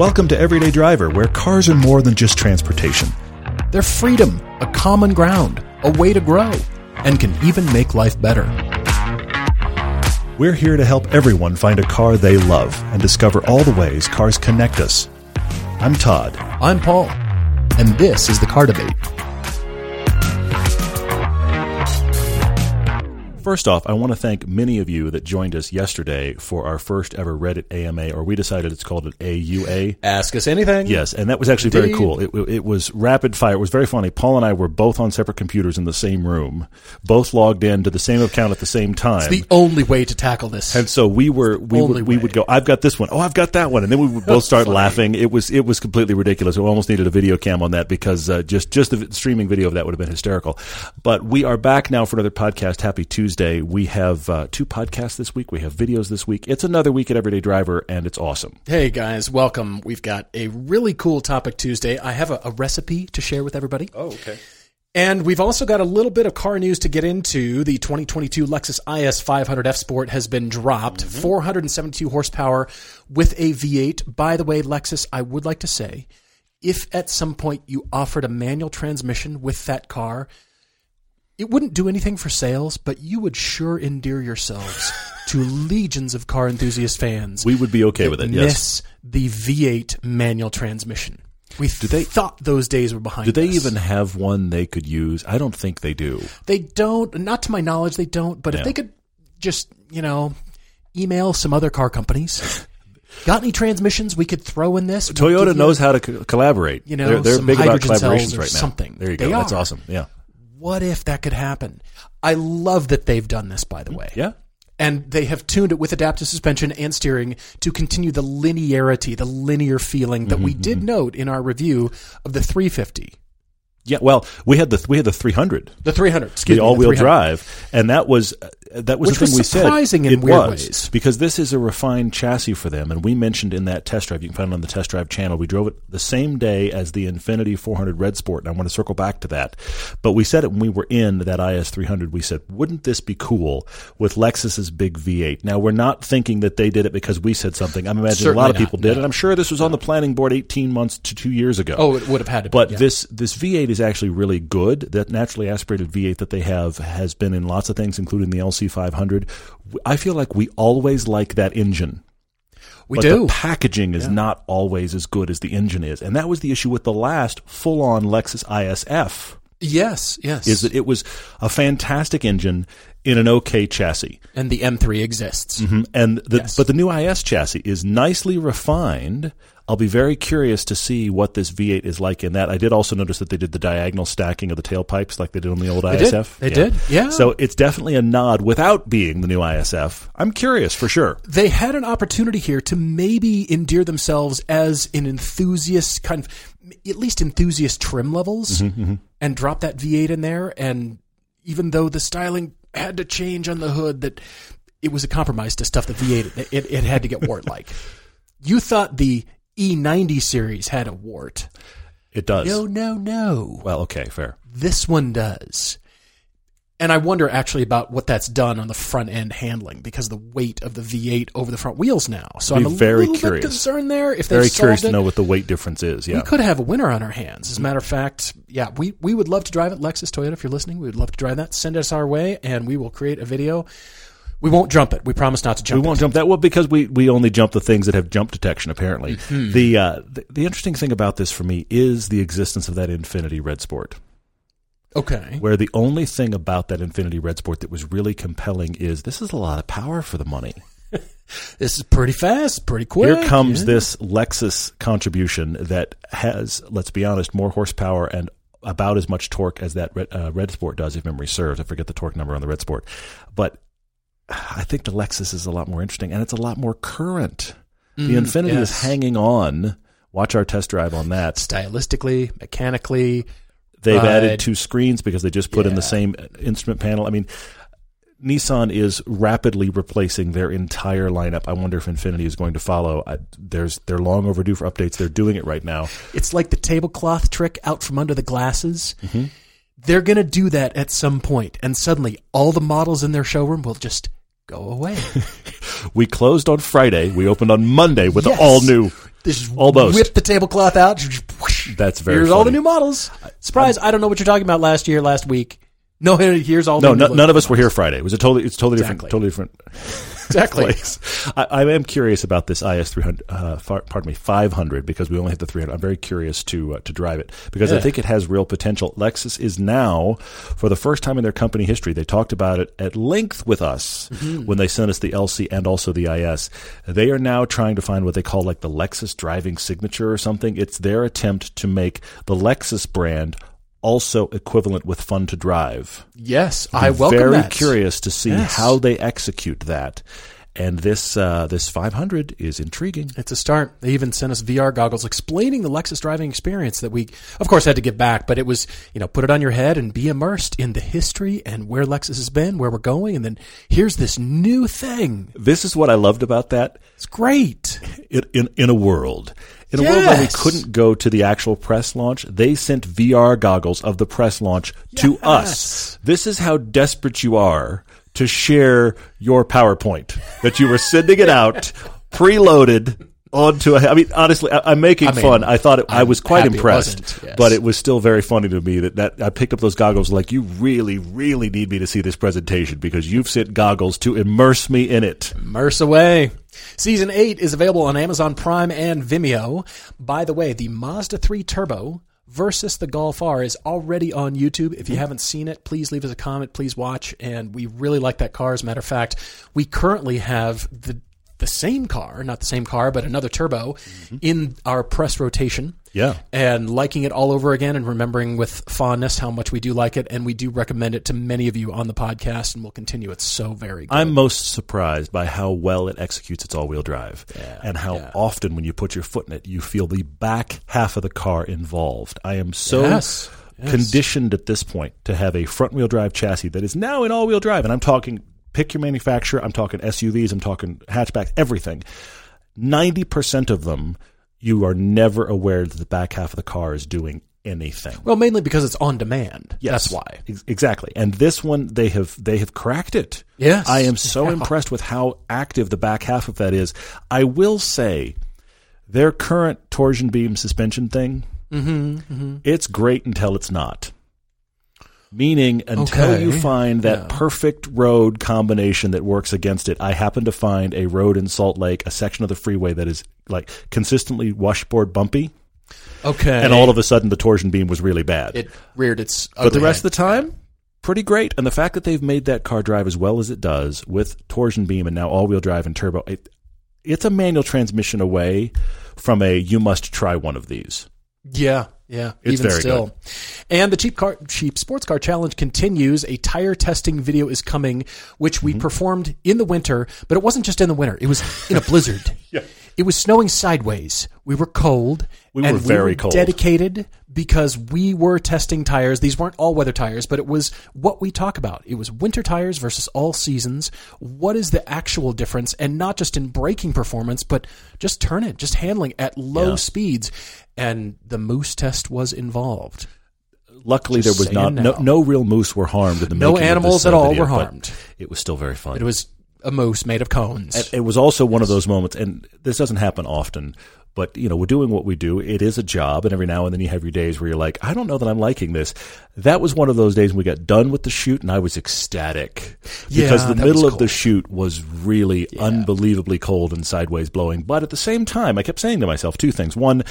Welcome to Everyday Driver, where cars are more than just transportation. They're freedom, a common ground, a way to grow, and can even make life better. We're here to help everyone find a car they love and discover all the ways cars connect us. I'm Todd. I'm Paul, and this is the Car Debate. First off, I want to thank many of you that joined us yesterday for our first ever Reddit AMA, or we decided it's called an AUA. Ask us anything. Yes, and that was actually very cool. It, it was rapid fire. It was very funny. Paul and I were both on separate computers in the same room, both logged in to the same account at the same time. It's the only way to tackle this. and so we were we would, we would go. I've got this one. Oh, I've got that one, and then we would both start laughing. It was it was completely ridiculous. We almost needed a video cam on that because uh, just just the streaming video of that would have been hysterical. But we are back now for another podcast. Happy Tuesday. We have uh, two podcasts this week. We have videos this week. It's another week at Everyday Driver, and it's awesome. Hey guys, welcome. We've got a really cool topic Tuesday. I have a, a recipe to share with everybody. Oh, okay. And we've also got a little bit of car news to get into. The 2022 Lexus IS 500 F Sport has been dropped, 472 horsepower with a V8. By the way, Lexus, I would like to say, if at some point you offered a manual transmission with that car, it wouldn't do anything for sales, but you would sure endear yourselves to legions of car enthusiast fans. We would be okay with it. Yes. miss the V8 manual transmission. We they- thought those days were behind Do they us. even have one they could use? I don't think they do. They don't, not to my knowledge, they don't. But Yeah. if they could just, you know, email some other car companies. Got any transmissions we could throw in this? We'll Toyota you- knows how to co- collaborate. You know, they're, they're big about collaborations right now. something. There you They go. That's are. awesome. Yeah. What if that could happen? I love that they've done this, by the way. Yeah. And they have tuned it with adaptive suspension and steering to continue the linearity, the linear feeling that Mm-hmm, we did note in our review of the 350. Yeah, well, we had the we had the 300, The 300, excuse the me. all-wheel 300. drive, and that was that was Which the thing was we said. surprising in it weird was, ways. because this is a refined chassis for them, and we mentioned in that test drive. You can find it on the test drive channel. We drove it the same day as the Infiniti 400 Red Sport, and I want to circle back to that. But we said it when we were in that IS 300. We said, wouldn't this be cool with Lexus's big V8? Now we're not thinking that they did it because we said something. I'm imagining a lot Certainly of people did, no. and I'm sure this was on the planning board 18 months to two years ago. Oh, it would have had to be. But yeah. this this V8 is actually really good. That naturally aspirated V8 that they have has been in lots of things, including the LC500. I feel like we always like that engine. we but do. the packaging is not always as good as the engine is, and that was the issue with the last full-on Lexus ISF. yes, yes. Is that it was a fantastic engine in an okay chassis, and the M3 exists. Mhm. and the, Yes. but the new IS chassis is nicely refined. I'll be very curious to see what this V8 is like in that. I did also notice that they did the diagonal stacking of the tailpipes like they did on the old did. ISF. They did. Yeah. So it's definitely a nod without being the new ISF. I'm curious for sure. They had an opportunity here to maybe endear themselves as an enthusiast, kind of, at least enthusiast trim levels, Mm-hmm, and drop that V8 in there. And even though the styling had to change on the hood, that it was a compromise to stuff the V8. It, it had to get wart like. You thought the E90 series had a wart. It does. No, no, no. Well, okay, fair. This one does. And I wonder actually about what that's done on the front end handling because of the weight of the V8 over the front wheels now. So I'm a very little curious. bit concerned there. If Very curious solved to it, know what the weight difference is. Yeah. we could have a winner on our hands. As a matter of fact, yeah, we, we would love to drive it. Lexus, Toyota, if you're listening, we would love to drive that. Send us our way, and we will create a video. We won't jump it. We promise not to jump We won't it. jump that well because we, we only jump the things that have jump detection. Apparently, Mm-hmm. the, uh, the the interesting thing about this for me is the existence of that Infiniti Red Sport. Okay. Where the only thing about that Infiniti Red Sport that was really compelling is this is a lot of power for the money. This is pretty fast, pretty quick. Here comes yeah. this Lexus contribution that has, let's be honest, more horsepower and about as much torque as that Red, uh, Red Sport does, if memory serves. I forget the torque number on the Red Sport, but I think the Lexus is a lot more interesting and it's a lot more current. the Mm, Infiniti is hanging on. Watch our test drive on that. stylistically, mechanically. They've Right. added two screens because they just put in the same instrument panel. I mean, Nissan is rapidly replacing their entire lineup. I wonder if Infiniti is going to follow. I, there's they're long overdue for updates. They're doing it right now. It's like the tablecloth trick out from under the glasses. Mm-hmm. They're going to do that at some point, and suddenly all the models in their showroom will just go away. We closed on Friday. We opened on Monday with Yes. all new. They just Almost. whip the tablecloth out. That's very Here's all the new models. Surprise! I don't know what you're talking about. Last year, last week. No, here's all. No, no none of us were here Friday. It was a totally, it's totally different, totally different Exactly. I, I am curious about this IS 300, uh, pardon me, 500 because we only have the 300. I'm very curious to uh, to drive it because I think it has real potential. Lexus is now, for the first time in their company history, they talked about it at length with us Mm-hmm. when they sent us the LC and also the IS. They are now trying to find what they call like the Lexus driving signature or something. It's their attempt to make the Lexus brand also equivalent with fun to drive Yes, I welcome very that. curious to see Yes. how they execute that. And this uh, this 500 is intriguing. It's a start. They even sent us VR goggles explaining the Lexus driving experience that we, of course, had to give back. But it was, you know, put it on your head and be immersed in the history and where Lexus has been, where we're going, and then here's this new thing. This is what I loved about that. It's great. In in, in a world, in a world where we couldn't go to the actual press launch, they sent VR goggles of the press launch to us. This is how desperate you are to share your PowerPoint that you were sending it out preloaded onto a. I mean, honestly, I, I'm making I mean, fun. I thought it, I was quite happy it impressed, yes. but it was still very funny to me that, that I picked up those goggles. Like, you really, really need me to see this presentation because you've sent goggles to immerse me in it. Immerse away. Season 8 is available on Amazon Prime and Vimeo. By the way, the Mazda 3 Turbo versus the Golf R is already on YouTube. If you haven't seen it, please leave us a comment. Please watch. And we really like that car. As a matter of fact, we currently have the the same car, not the same car, but another turbo mm-hmm. in our press rotation. Yeah. And liking it all over again and remembering with fondness how much we do like it. And we do recommend it to many of you on the podcast and we'll continue. It's so very good. I'm most surprised by how well it executes its all-wheel drive, and how yeah. often when you put your foot in it, you feel the back half of the car involved. I am so Yes, yes. conditioned at this point to have a front-wheel drive chassis that is now in all-wheel drive, and I'm talking pick your manufacturer. I'm talking SUVs. I'm talking hatchbacks. Everything. Ninety percent of them, you are never aware that the back half of the car is doing anything. Well, mainly because it's on demand. Yes. That's why. Ex- exactly. And this one, they have they have cracked it. Yes. I am so Yeah. impressed with how active the back half of that is. I will say, their current torsion beam suspension thing, Mm-hmm, it's great until it's not. Meaning, until Okay. you find that Yeah. perfect road combination that works against it. I happen to find a road in Salt Lake, a section of the freeway that is like consistently washboard bumpy, Okay. and all of a sudden the torsion beam was really bad. it reared its. But the rest of the time, pretty great. And the fact that they've made that car drive as well as it does with torsion beam and now all-wheel drive and turbo, it, it's a manual transmission away from a you must try one of these. yeah, yeah, It's even very still. And the cheap car, cheap sports car challenge continues. A tire testing video is coming, which Mm-hmm. we performed in the winter, but it wasn't just in the winter. It was in a blizzard. Yeah. It was snowing sideways. We were cold. We and were very cold. Dedicated because we were testing tires. These weren't all weather tires, but it was what we talk about. It was winter tires versus all seasons. What is the actual difference? And not just in braking performance, but just turn it, just handling at low Yeah. speeds. And the moose test was involved. Luckily, Just there was not no, no real moose were harmed in the No animals this, at uh, all video, were harmed. It was still very fun. It was a moose made of cones. it was also one of those moments, and this doesn't happen often. But you know, we're doing what we do. It is a job, and every now and then you have your days where you're like, I don't know that I'm liking this. That was one of those days when we got done with the shoot, and I was ecstatic Yeah, because the middle of the shoot was really unbelievably cold and sideways blowing. But at the same time, I kept saying to myself two things: one.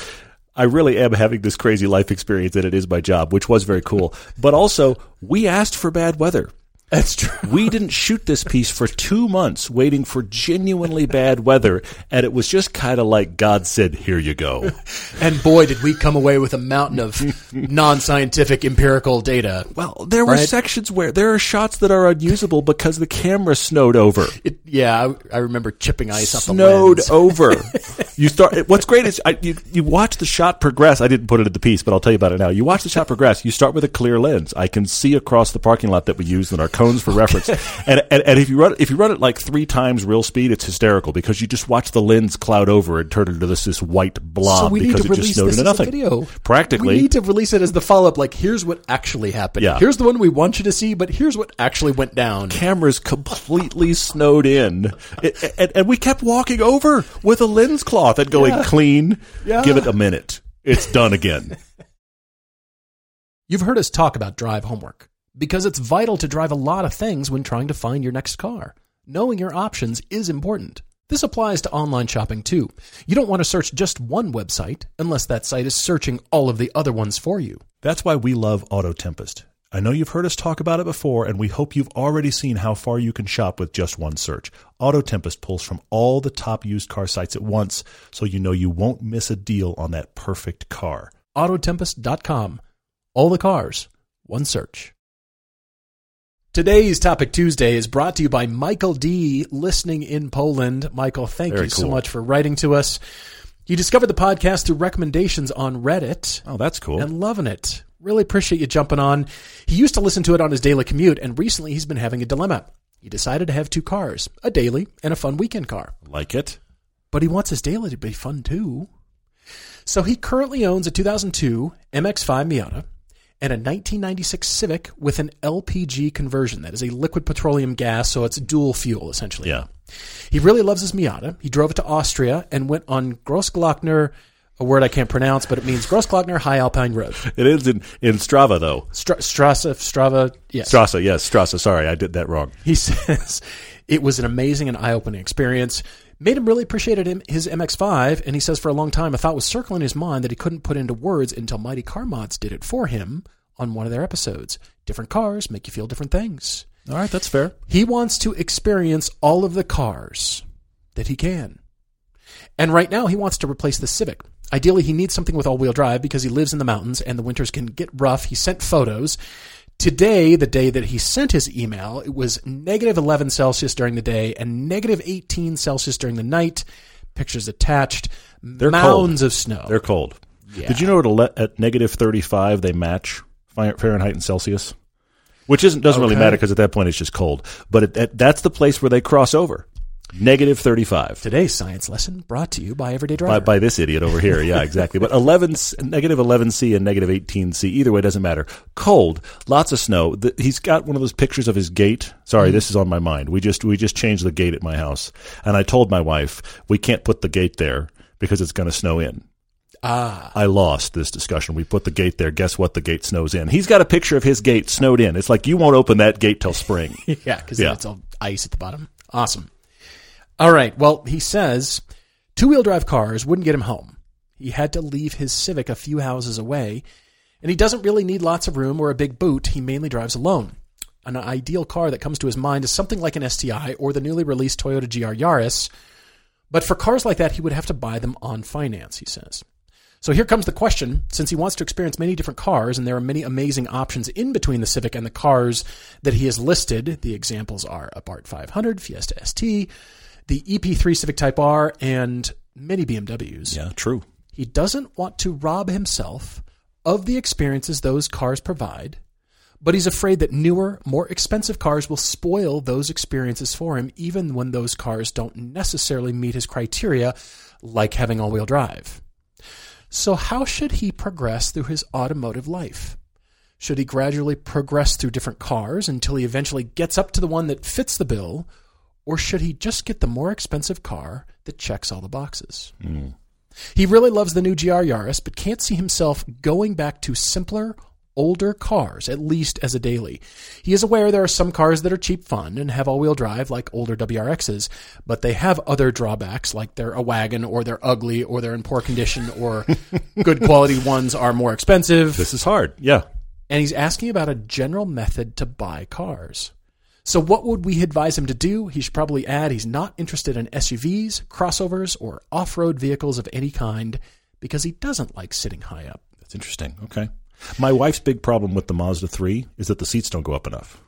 I really am having this crazy life experience that it is my job, which was very cool. But also, we asked for bad weather. That's true. We didn't shoot this piece for two months waiting for genuinely bad weather, and it was just kind of like God said, Here you go. And boy, did we come away with a mountain of non-scientific empirical data. Well, there were Right. sections where there are shots that are unusable because the camera snowed over. It, yeah, I, I remember chipping ice off the Snowed over. You start. What's great is I, you you watch the shot progress. I didn't put it in the piece, but I'll tell you about it now. You watch the shot progress. You start with a clear lens. I can see across the parking lot that we used in our cones for reference. And, and and if you run if you run it like three times real speed, it's hysterical because you just watch the lens cloud over and turn into this this white blob so we need because to it just release snowed into nothing. video. Practically. we need to release it as the follow-up. Like, here's what actually happened. Yeah. Here's the one we want you to see, but here's what actually went down. cameras completely snowed in, It- and, and we kept walking over with a lens cloth. and going clean. Yeah. Give it a minute. It's done again. You've heard us talk about drive homework because it's vital to drive a lot of things when trying to find your next car. Knowing your options is important. This applies to online shopping too. You don't want to search just one website unless that site is searching all of the other ones for you. That's why we love Auto Tempest. I know you've heard us talk about it before, and we hope you've already seen how far you can shop with just one search. Auto Tempest pulls from all the top used car sites at once, so you know you won't miss a deal on that perfect car. Autotempest.com. All the cars, one search. Today's Topic Tuesday is brought to you by Michael D. listening in Poland. Michael, thank Very you so much for writing to us. You discovered the podcast through recommendations on Reddit Oh, that's cool. and loving it. Really appreciate you jumping on. He used to listen to it on his daily commute, and recently he's been having a dilemma. He decided to have two cars, a daily and a fun weekend car. like it? But he wants his daily to be fun too. So he currently owns a 2002 MX5 Miata and a 1996 Civic with an LPG conversion. That is a liquid petroleum gas, so it's dual fuel essentially. Yeah. He really loves his Miata. He drove it to Austria and went on Grossglockner, a word I can't pronounce, but it means Grossglockner High Alpine Road. It is in, in Strava, though. Stra- Strasse, Strava, yes. Strasa, yes, Strasa. Sorry, I did that wrong. He says it was an amazing and eye-opening experience. Made him really appreciated him, his MX-5, and he says for a long time a thought was circling his mind that he couldn't put into words until Mighty Car Mods did it for him on one of their episodes. Different cars make you feel different things. All right, that's fair. He wants to experience all of the cars that he can. And right now, he wants to replace the Civic. Ideally, he needs something with all wheel drive because he lives in the mountains and the winters can get rough. He sent photos. Today, the day that he sent his email, it was negative 11 Celsius during the day and negative 18 Celsius during the night. Pictures attached. They're mounds cold. of snow. They're cold. Yeah. Did you know at, at negative 35 they match Fahrenheit and Celsius? Which isn't doesn't really matter because at that point it's just cold. But it, that, that's the place where they cross over. Negative 35. Today's science lesson brought to you by Everyday By, Driver. by this idiot over here, yeah, exactly. But 11, c- negative 11C and negative 18C, either way, doesn't matter. Cold, lots of snow. The, he's got one of those pictures of his gate. Sorry, this is on my mind. We just we just changed the gate at my house, and I told my wife we can't put the gate there because it's going to snow in. ah, I lost this discussion. We put the gate there. Guess what? The gate snows in. He's got a picture of his gate snowed in. It's like you won't open that gate till spring. Yeah, because Yeah. it's all ice at the bottom. Awesome. All right. Well, he says two wheel drive cars wouldn't get him home. He had to leave his Civic a few houses away, and he doesn't really need lots of room or a big boot. He mainly drives alone. An ideal car that comes to his mind is something like an STI or the newly released Toyota GR Yaris. But for cars like that, he would have to buy them on finance, he says. So here comes the question since he wants to experience many different cars, and there are many amazing options in between the Civic and the cars that he has listed. The examples are Abarth 500, Fiesta ST, the EP3 Civic Type R, and many BMWs. yeah, true. He doesn't want to rob himself of the experiences those cars provide, but he's afraid that newer, more expensive cars will spoil those experiences for him, even when those cars don't necessarily meet his criteria, like having all wheel drive. So, how should he progress through his automotive life? Should he gradually progress through different cars until he eventually gets up to the one that fits the bill, or should he just get the more expensive car that checks all the boxes? Hmm. He really loves the new GR Yaris, but can't see himself going back to simpler, older cars, at least as a daily. He is aware there are some cars that are cheap fun and have all wheel drive, like older WRXs, but they have other drawbacks, like they're a wagon, or they're ugly, or they're in poor condition, or good quality ones are more expensive. This is hard. Yeah. And he's asking about a general method to buy cars. So, what would we advise him to do? He should probably add he's not interested in SUVs, crossovers, or off road vehicles of any kind because he doesn't like sitting high up. That's interesting. Okay. My wife's big problem with the Mazda 3 is that the seats don't go up enough.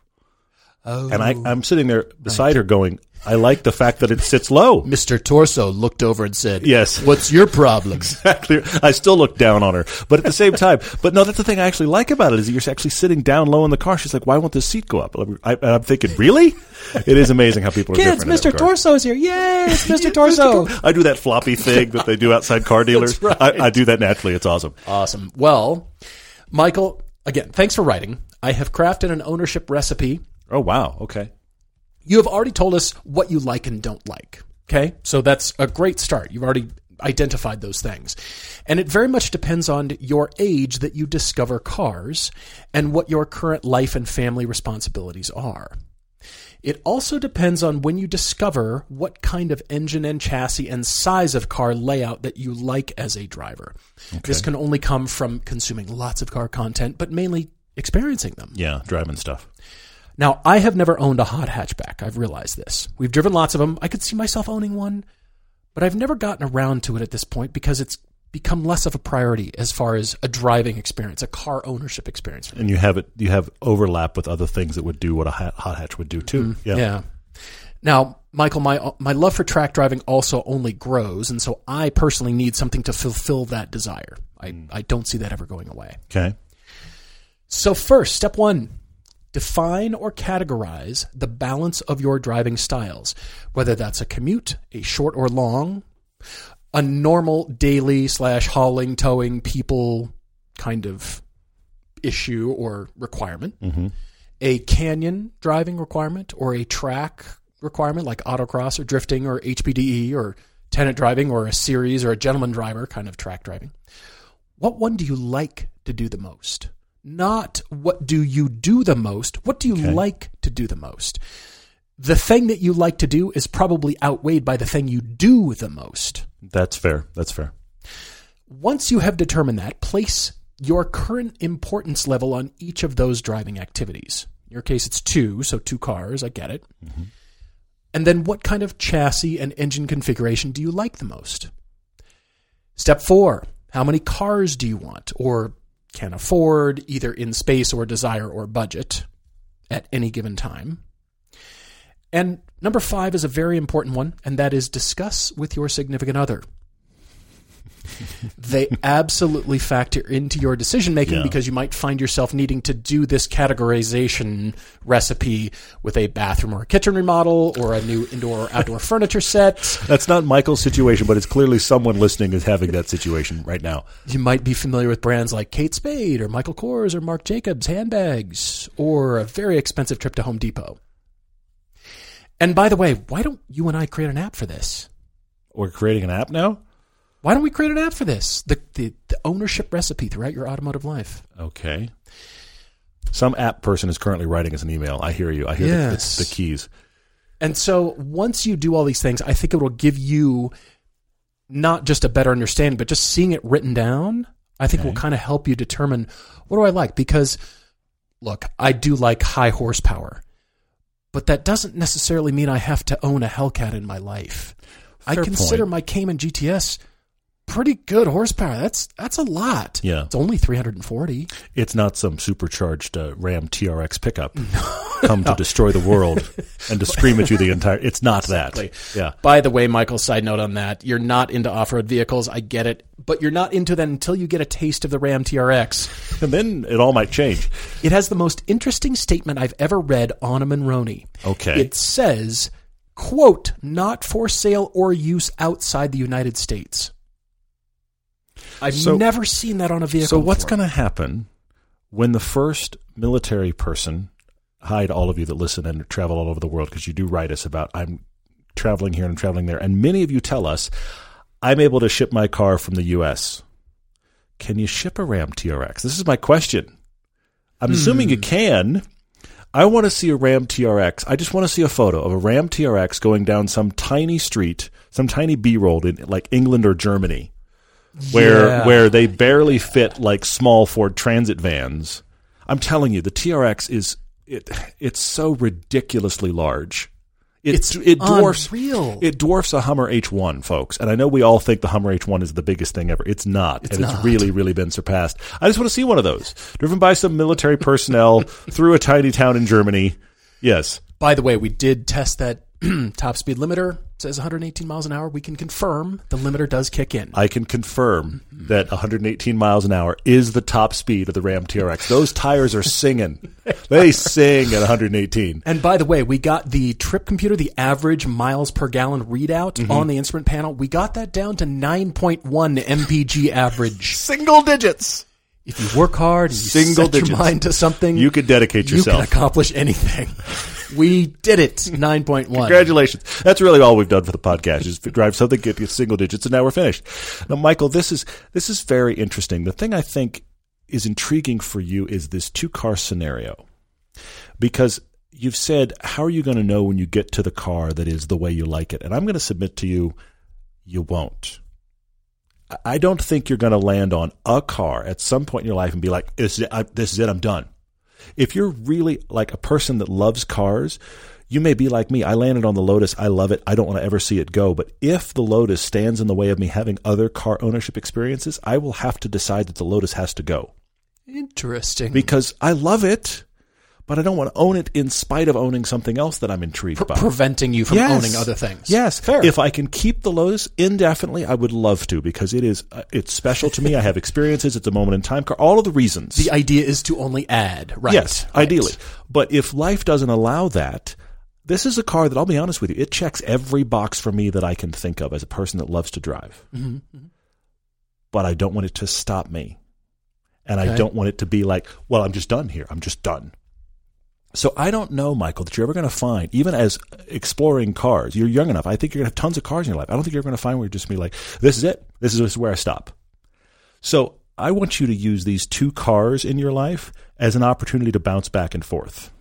Oh. And I, oh. I'm sitting there beside her going, I like the fact that it sits low. Mr. Torso looked over and said, Yes. What's your problem? Exactly. I still look down on her, but at the same time, but no, that's the thing I actually like about it is that you're actually sitting down low in the car. She's like, "Why won't this seat go up?" I, I'm thinking, really? It is amazing how people are Kids, different. Mr. Torso's here. Yay, it's Mr. Torso. I do that floppy thing that they do outside car dealers. Right. I, I do that naturally. It's awesome. Awesome. Well, Michael, again, thanks for writing. I have crafted an ownership recipe Oh wow. Okay. You have already told us what you like and don't like. Okay. So that's a great start. You've already identified those things. And it very much depends on your age that you discover cars and what your current life and family responsibilities are. It also depends on when you discover what kind of engine and chassis and size of car layout that you like as a driver. This can only come from consuming lots of car content, but mainly experiencing them. Yeah, driving stuff. Now, I have never owned a hot hatchback. I've realized this. We've driven lots of them. I could see myself owning one, but I've never gotten around to it at this point because it's become less of a priority as far as a driving experience, a car ownership experience. And you have it. You have overlap with other things that would do what a hot hatch would do too. Mm-hmm. Yeah. Yeah. Now, Michael, my my love for track driving also only grows, and so I personally need something to fulfill that desire. I, mm. I don't see that ever going away. Okay. So first, step one, define or categorize the balance of your driving styles, whether that's a commute, a short or long, a normal daily slash hauling, towing people kind of issue or requirement, mm-hmm. a canyon driving requirement, or a track requirement like autocross or drifting or HPDE or tenant driving or a series or a gentleman driver kind of track driving. What one do you like to do the most? Not what do you do the most? What do you like to do the most? The thing that you like to do is probably outweighed by the thing you do the most. That's fair. That's fair. Once you have determined that, place your current importance level on each of those driving activities. In your case, it's two, so two cars. I get it. Mm-hmm. And then what kind of chassis and engine configuration do you like the most? Step four How many cars do you want or can afford, either in space or desire or budget, at any given time? And number five is a very important one, and that is discuss with your significant other. They absolutely factor into your decision making Yeah. because you might find yourself needing to do this categorization recipe with a bathroom or a kitchen remodel or a new indoor or outdoor furniture set. That's not Michael's situation, but it's clearly someone listening is having that situation right now. You might be familiar with brands like Kate Spade or Michael Kors or Marc Jacobs handbags or a very expensive trip to Home Depot. And by the way, why don't you and I create an app for this? We're creating an app now. Why don't we create an app for this? The, the, the ownership recipe throughout your automotive life. Okay. Some app person is currently writing us an email. I hear you. I hear the, Yes. the, the keys. And so once you do all these things, I think it will give you not just a better understanding, but just seeing it written down, I think will kind of help you determine what do I like? Because look, I do like high horsepower, but that doesn't necessarily mean I have to own a Hellcat in my life. I consider point. my Cayman GTS pretty good horsepower. That's that's a lot. Yeah. It's only 340. It's not some supercharged uh, Ram TRX pickup come to destroy the world and to scream at you the entire. It's not that. Yeah. By the way, Michael, side note on that, you're not into off-road vehicles. I get it, but you're not into that until you get a taste of the Ram TRX. And then it all might change. It has the most interesting statement I've ever read on a Monroney. Okay. It says, quote, not for sale or use outside the United States. I've So- never seen that on a vehicle. So what's going to happen when the first military person, hi to all of you that listen and travel all over the world because you do write us about I'm traveling here and I'm traveling there, and many of you tell us I'm able to ship my car from the U.S. Can you ship a Ram TRX? This is my question. I'm assuming you hmm. can. I want to see a Ram TRX. I just want to see a photo of a Ram TRX going down some tiny street, some tiny B-roll in like England or Germany where Yeah. where they barely fit like small Ford Transit vans. I'm telling you, the TRX is it. It's so ridiculously large. It, It's it dwarfs unreal. it dwarfs a Hummer H1, folks. And I know we all think the Hummer H1 is the biggest thing ever. It's not, and not. it's really really been surpassed. I just want to see one of those driven by some military personnel through a tiny town in Germany. Yes, By the way, we did test that top speed limiter. Says 118 miles an hour. We can confirm the limiter does kick in. I can confirm that 118 miles an hour is the top speed of the Ram TRX. Those tires are singing. They sing at 118. And by the way, we got the trip computer, the average miles per gallon readout Mm-hmm. on the instrument panel. We got that down to 9.1 mpg average. Single digits. If you work hard and you Single set digits. your mind to something, You could dedicate you yourself. can accomplish anything. we did it. Nine point one. Congratulations. That's really all we've done for the podcast is drive something, get get single digits, and now we're finished. Now, Michael, this is this is very interesting. The thing I think is intriguing for you is this two car scenario. Because you've said, how are you going to know when you get to the car that is the way you like it? And I'm going to submit to you, you won't. I- don't think you're going to land on a car at some point in your life and be like, this is it, I, this is it I'm done. If you're really like a person that loves cars, you may be like me. I landed on the Lotus. I love it. I don't want to ever see it go. But if the Lotus stands in the way of me having other car ownership experiences, I will have to decide that the Lotus has to go Interesting. because I love it, but I don't want to own it in spite of owning something else that I'm intrigued by. preventing you from Yes. owning other things. Yes, Fair. If I can keep the Lotus indefinitely, I would love to because it is uh, it's special to me. I have experiences. It's a moment in time car. All of the reasons. the idea is to only add, right? Yes, Right. ideally. But if life doesn't allow that, this is a car that I'll be honest with you, it checks every box for me that I can think of as a person that loves to drive. Mm-hmm. But I don't want it to stop me. And I don't want it to be like, well, I'm just done here. I'm just done. So I don't know, Michael, that you're ever going to find, even as exploring cars, you're young enough. I think you're going to have tons of cars in your life. I don't think you're going to find where you're just be like, this is it. This is, this is where I stop. So I want you to use these two cars in your life as an opportunity to bounce back and forth.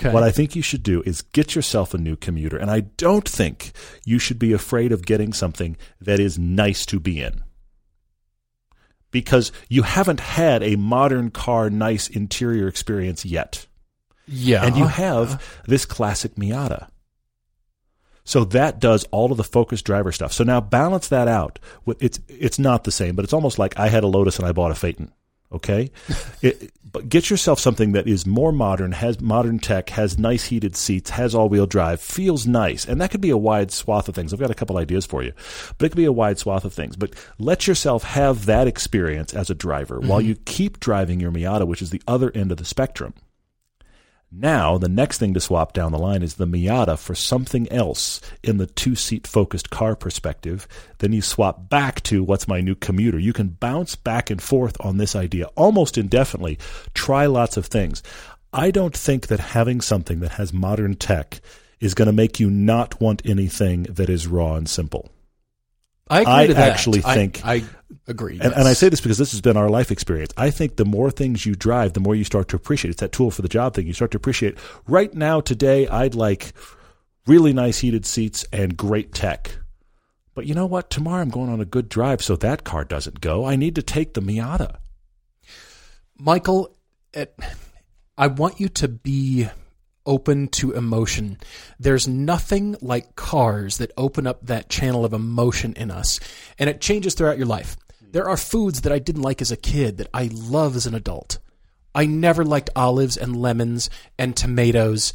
Okay. What I think you should do is get yourself a new commuter. And I don't think you should be afraid of getting something that is nice to be in. Because you haven't had a modern car, nice interior experience yet. Yeah. And you have this classic Miata. So that does all of the focus driver stuff. So now balance that out. It's it's not the same, but it's almost like I had a Lotus and I bought a Phaeton. Okay, it, but get yourself something that is more modern, has modern tech, has nice heated seats, has all wheel drive, feels nice, and that could be a wide swath of things. I've got a couple ideas for you, but it could be a wide swath of things. But let yourself have that experience as a driver mm-hmm. while you keep driving your Miata, which is the other end of the spectrum. Now, the next thing to swap down the line is the Miata for something else in the two seat focused car perspective. Then you swap back to what's my new commuter. You can bounce back and forth on this idea almost indefinitely. Try lots of things. I don't think that having something that has modern tech is going to make you not want anything that is raw and simple. I agree I to that. actually I- think- I, agree. And, and I say this because this has been our life experience. I think the more things you drive, the more you start to appreciate. It's that tool for the job thing. You start to appreciate. Right now, today, I'd like really nice heated seats and great tech. But you know what? Tomorrow I'm going on a good drive, so that car doesn't go. I need to take the Miata. Michael, it, I want you to be open to emotion. There's nothing like cars that open up that channel of emotion in us, and it changes throughout your life. There are foods that I didn't like as a kid that I love as an adult. I never liked olives and lemons and tomatoes.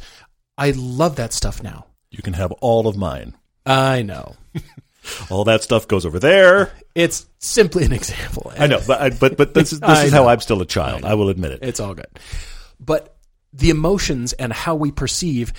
I love that stuff now. You can have all of mine. I know. All that stuff goes over there. It's simply an example. I know, but I, but but this is this I is know. how I'm still a child. I will admit it. It's all good. But the emotions and how we perceive,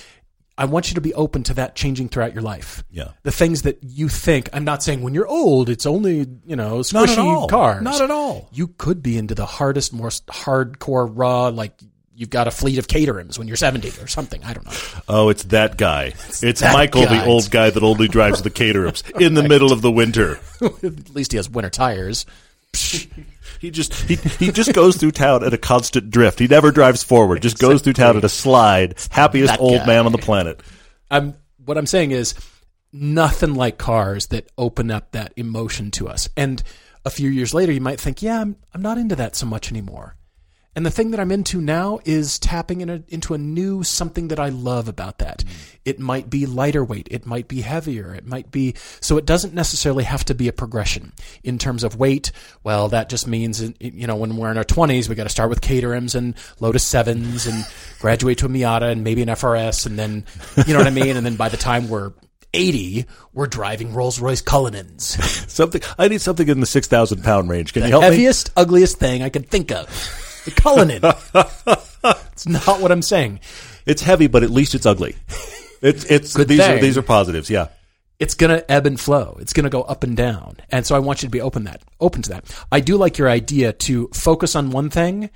I want you to be open to that changing throughout your life. Yeah. The things that you think, I'm not saying when you're old, it's only, you know, Not squishy all. cars. Not at all. You could be into the hardest, most hardcore, raw, like you've got a fleet of Caterhams when you're 70 or something. I don't know. Oh, it's that guy. It's, that Michael, guy. the old guy that only drives the Caterhams in the middle of the winter. At least he has winter tires. He just he, he just goes through town at a constant drift. He never drives forward. Just goes through town at a slide. Happiest That old guy. man on the planet. I'm what I'm saying is nothing like cars that open up that emotion to us. And a few years later, you might think, yeah, I'm, I'm not into that so much anymore. And the thing that I'm into now is tapping in a, into a new something that I love about that. Mm. It might be lighter weight. It might be heavier. It might be, so it doesn't necessarily have to be a progression in terms of weight. Well, that just means, you know, when we're in our 20s, we got to start with Caterhams and Lotus 7s and graduate to a Miata and maybe an FRS. And then, you know what I mean? And then by the time we're 80, we're driving Rolls Royce Cullinans. Something I need something in the six thousand pound range. Can you help me? heaviest, ugliest thing I could think of. The Cullinan. it's not what I'm saying. It's heavy, but at least it's ugly. It's it's Good these are these are positives. Yeah. it's going to ebb and flow. It's going to go up and down. And so I want you to be open that open to that. I do like your idea to focus on one thing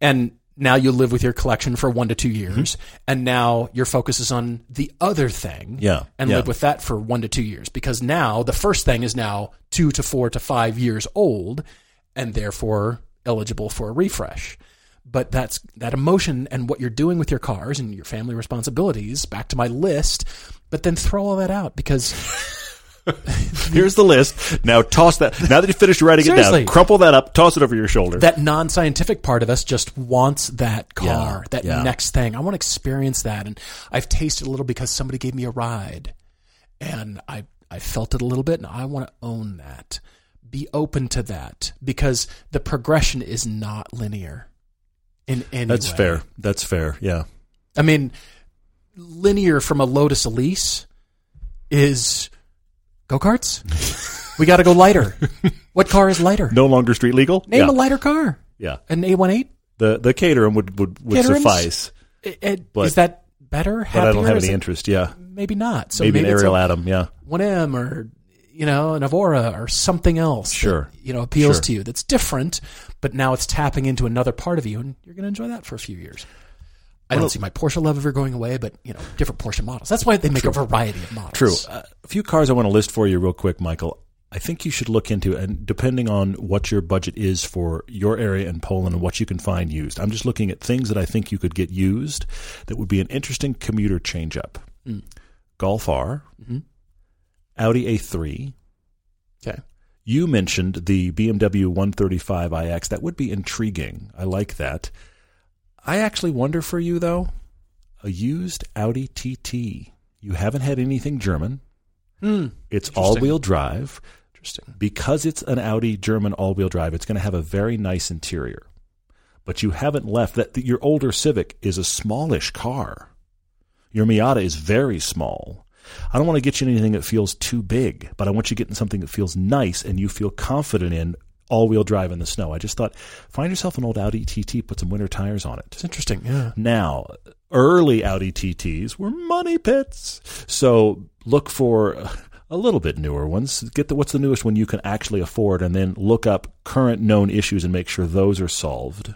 and now you live with your collection for 1 to 2 mm-hmm. years and now your focus is on the other thing Yeah, and yeah. live with that for 1 to 2 years because now the first thing is now 2 to 4 to 5 years old and therefore eligible for a refresh. But that's that emotion and what you're doing with your cars and your family responsibilities back to my list, but then throw all that out because Here's the list. Now toss that. Now that you finished writing it down, crumple that up, toss it over your shoulder. that non-scientific part of us just wants that car, Yeah, that yeah. next thing. I want to experience that, and I've tasted a little because somebody gave me a ride, and I I felt it a little bit, and I want to own that. Be open to that because the progression is not linear. In any That's way. fair. That's fair. Yeah. I mean, linear from a Lotus Elise is go karts. we got to go lighter. what car is lighter? No longer street legal. Name yeah. a lighter car. yeah. An A18. The the Caterham would would, would Caterhams? suffice, It- it- But- is that better? but I don't have any interest. Yeah. Maybe not. So maybe, maybe, an Ariel Atom. Yeah. 1M or you know an Evora or something else. Sure. that, you know appeals Sure. to you. That's different, but now it's tapping into another part of you, and you're going to enjoy that for a few years. I don't see my Porsche love ever going away, but you know different Porsche models. That's why they make a variety of models. True. Uh, a few cars I want to list for you real quick, Michael. I think you should look into, and depending on what your budget is for your area in Poland and what you can find used, I'm just looking at things that I think you could get used that would be an interesting commuter change up. Golf R, Audi A3. Okay. You mentioned the BMW 135iX. That would be intriguing. I like that. I actually wonder for you, though, a used Audi TT. You haven't had anything German. Hmm. It's all wheel drive. Interesting. Because it's an Audi German all wheel drive, it's going to have a very nice interior. But you haven't left that your older Civic is a smallish car. Your Miata is very small. I don't want to get you anything that feels too big, but I want you getting something that feels nice and you feel confident in all wheel drive in the snow. I just thought, find yourself an old Audi TT, put some winter tires on it. It's interesting. Yeah. Now, early Audi TTs were money pits. So look for a little bit newer ones. Get the, what's the newest one you can actually afford and then look up current known issues and make sure those are solved.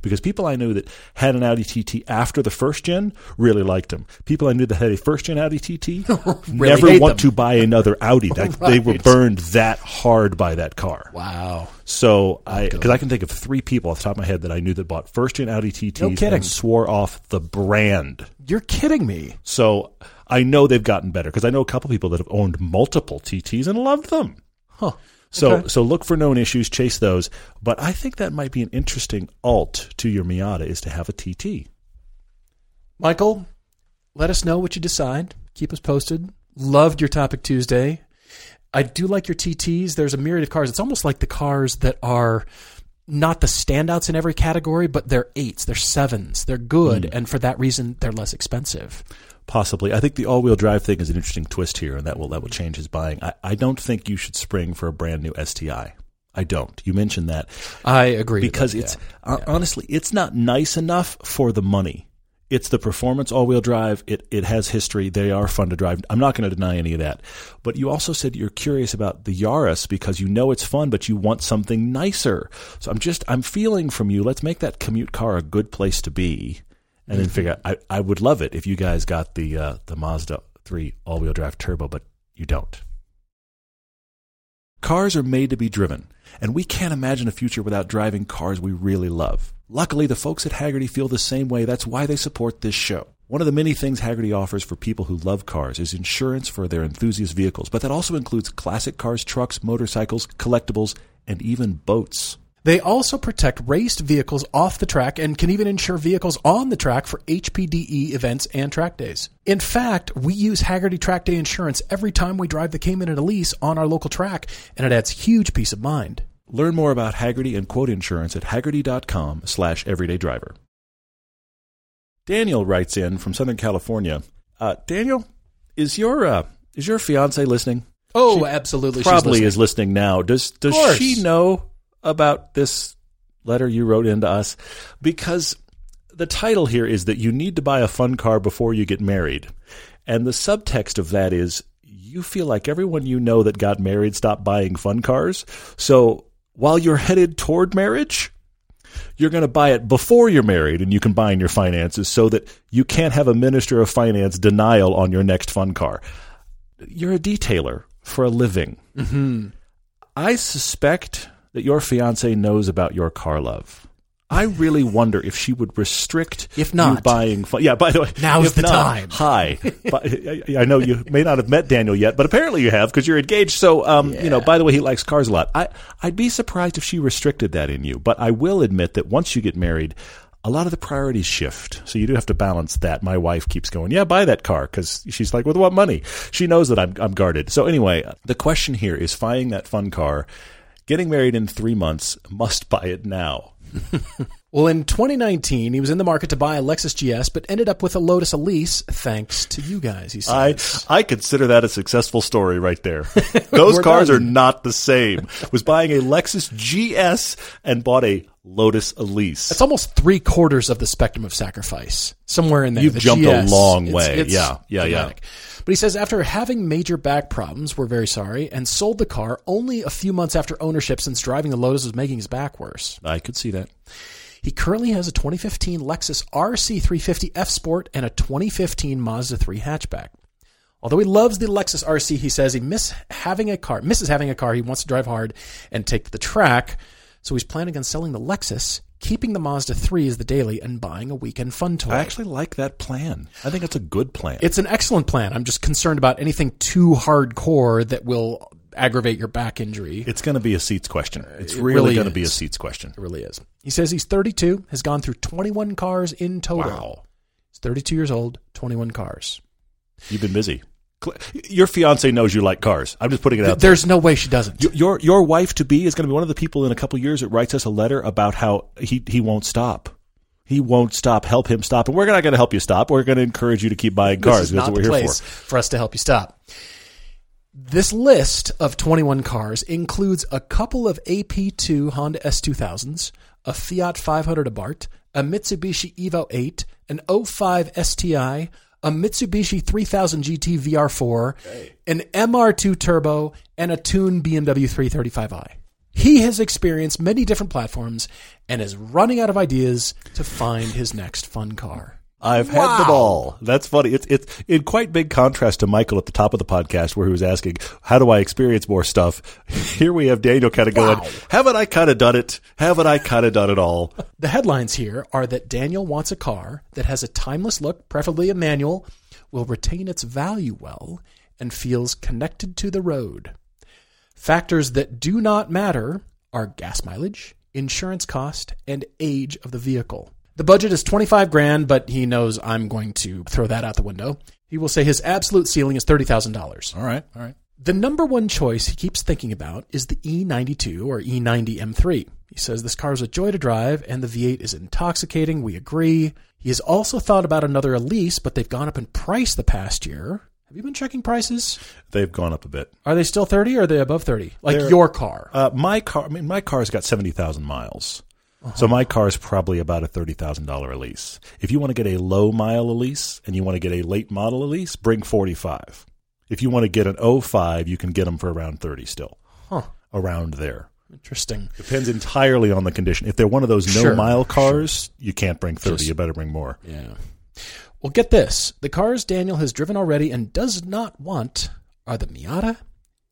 Because people I knew that had an Audi TT after the first gen really liked them. People I knew that had a first gen Audi TT never want them. to buy another Audi. Like, They were burned that hard by that car. Wow. So I, because I can think of three people off the top of my head that I knew that bought first gen Audi TTs No kidding. and swore off the brand. You're kidding me. So I know they've gotten better because I know a couple people that have owned multiple TTs and loved them. Huh. So Okay. so look for known issues, chase those. But I think that might be an interesting alt to your Miata is to have a TT. Michael, let us know what you decide. Keep us posted. Loved your topic Tuesday. I do like your TTs. There's a myriad of cars. It's almost like the cars that are not the standouts in every category, but they're eights, they're sevens, they're good, hmm. and for that reason, they're less expensive. Possibly. I think the all wheel drive thing is an interesting twist here and that will that will change his buying. I, I don't think you should spring for a brand new STI. I don't. You mentioned that. I agree because that, it's yeah. Uh, hon- honestly it's not nice enough for the money. It's the performance all-wheel drive. It it has history. They are fun to drive. I'm not going to deny any of that. But you also said you're curious about the Yaris because you know it's fun, but you want something nicer. So I'm just I'm feeling from you. Let's make that commute car a good place to be, and then figure. Out, I I would love it if you guys got the uh, the Mazda three all-wheel drive turbo, but you don't. Cars are made to be driven, and we can't imagine a future without driving cars we really love. Luckily, the folks at Hagerty feel the same way. That's why they support this show. One of the many things Hagerty offers for people who love cars is insurance for their enthusiast vehicles, but that also includes classic cars, trucks, motorcycles, collectibles, and even boats. They also protect raced vehicles off the track and can even insure vehicles on the track for HPDE events and track days. In fact, we use Hagerty Track Day Insurance every time we drive the Cayman and Elise on our local track, and it adds huge peace of mind. Learn more about Hagerty and quote insurance at hagerty.com slash everydaydriver. Daniel writes in from Southern California. Uh, Daniel, is your uh, is your fiance listening? Oh, She absolutely. Probably She's is listening now. Does does she know about this letter you wrote into us? Because the title here is that you need to buy a fun car before you get married, and the subtext of that is you feel like everyone you know that got married stopped buying fun cars. So while you're headed toward marriage, you're going to buy it before you're married and you combine your finances so that you can't have a minister of finance denial on your next fun car. You're a detailer for a living. Mm-hmm. I suspect that your fiance knows about your car love. I really wonder if she would restrict If not- you buying. Fun. Yeah, by the way, Now's if the not, time. Hi, I know you may not have met Daniel yet, but apparently you have because you're engaged. So, um, you know, by the way, he likes cars a lot. I I'd be surprised if she restricted that in you, but I will admit that once you get married. A lot of the priorities shift, so you do have to balance that. My wife keeps going, "Yeah, buy that car," because she's like, "With what money?" She knows that I'm I'm guarded. So anyway, the question here is buying that fun car. Getting married in three months, must buy it now. Well, in 2019, he was in the market to buy a Lexus GS, but ended up with a Lotus Elise thanks to you guys. He I says. I consider that a successful story right there. Those cars done. are not the same. Was buying a Lexus GS and bought a Lotus Elise. It's almost three quarters of the spectrum of sacrifice. Somewhere in there. You've The jumped a long way. it's Yeah, yeah, yeah. dramatic. But he says after having major back problems, we're very sorry, and sold the car only a few months after ownership since driving the Lotus was making his back worse. I could see that. He currently has a 2015 Lexus RC350 F Sport and a 2015 Mazda 3 hatchback. Although he loves the Lexus RC, he says he miss having a car, misses having a car he wants to drive hard and take to the track. So he's planning on selling the Lexus, keeping the Mazda 3 as the daily, and buying a weekend fun toy. I actually like that plan. I think it's a good plan. It's an excellent plan. I'm just concerned about anything too hardcore that will aggravate your back injury. it's going to be a seats question. It's It really, really going to be a seats question. It really is. He says he's 32, has gone through 21 cars in total. Wow. He's 32 years old, 21 cars. You've been busy. Your fiance knows you like cars. I'm just putting it out there. There's no way she doesn't. Your- Your wife to be is going to be one of the people in a couple years that writes us a letter about how he he won't stop. He won't stop. Help him stop. And we're not going to help you stop. We're going to encourage you to keep buying cars. This is That's what the we're here place for. for us to help you stop. This list of 21 cars includes a couple of AP2 Honda S2000s, a Fiat 500 Abarth, a Mitsubishi Evo 8, an 05 STI, a Mitsubishi 3000 GT VR4, an MR2 Turbo, and a tuned BMW 335i. He has experienced many different platforms and is running out of ideas to find his next fun car. I've had them all. That's funny. It's it's in quite big contrast to Michael at the top of the podcast where he was asking, "How do I experience more stuff?" Here we have Daniel kind of going, "Haven't I kind of done it? Haven't I kind of done it all?" The headlines here are that Daniel wants a car that has a timeless look, preferably a manual, will retain its value well, and feels connected to the road. Factors that do not matter are gas mileage, insurance cost, and age of the vehicle. The budget is 25 grand, but he knows I'm going to throw that out the window. He will say his absolute ceiling is $30,000. All right, all right. The number one choice he keeps thinking about is the E92 or E E90 M3. He says this car is a joy to drive and the V8 is intoxicating. We agree. He has also thought about another Elise, but they've gone up in price the past year. Have you been checking prices? They've gone up a bit. Are they still 30 or are they above 30? Like They're- your car. Uh, my car, I mean, my car's got seventy thousand miles, so my car is probably about a thirty thousand dollar Elise. If you want to get a low mile Elise and you want to get a late model Elise, bring forty five. If you want to get an 05, you can get them for around thirty still, Huh. around there. Interesting. Depends entirely on the condition. If they're one of those no Sure, mile cars, you can't bring thirty. Just- you better bring more. Yeah. Well, get this. The cars Daniel has driven already and does not want are the Miata,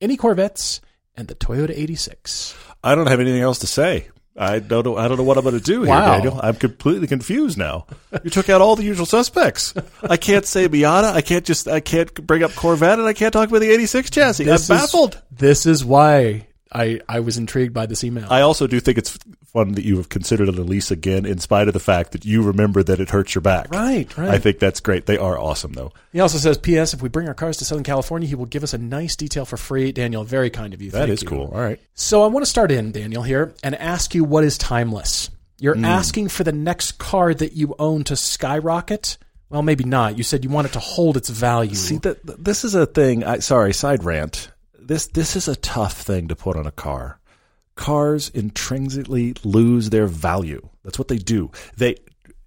any Corvettes, and the Toyota 86. I don't have anything else to say. I don't know. I don't know what I'm going to do here, Wow. Daniel. I'm completely confused now. You took out all the usual suspects. I can't say Miata. I can't just. I can't bring up Corvette, and I can't talk about the '86 chassis. This I'm is- baffled. This is why I, I was intrigued by this email. I also do think it's fun that you have considered an Elise again, in spite of the fact that you remember that it hurts your back. right, right. I think that's great. They are awesome, though. he also says, P.S. If we bring our cars to Southern California, he will give us a nice detail for free. Daniel, very kind of you. That Thank is you. cool. All right. So I want to start in, Daniel, here and ask you what is timeless. You're Hmm. asking for the next car that you own to skyrocket. Well, maybe not. You said you want it to hold its value. See, that this is a thing. I, sorry, side rant. This this is a tough thing to put on a car. Cars intrinsically lose their value. That's what they do. They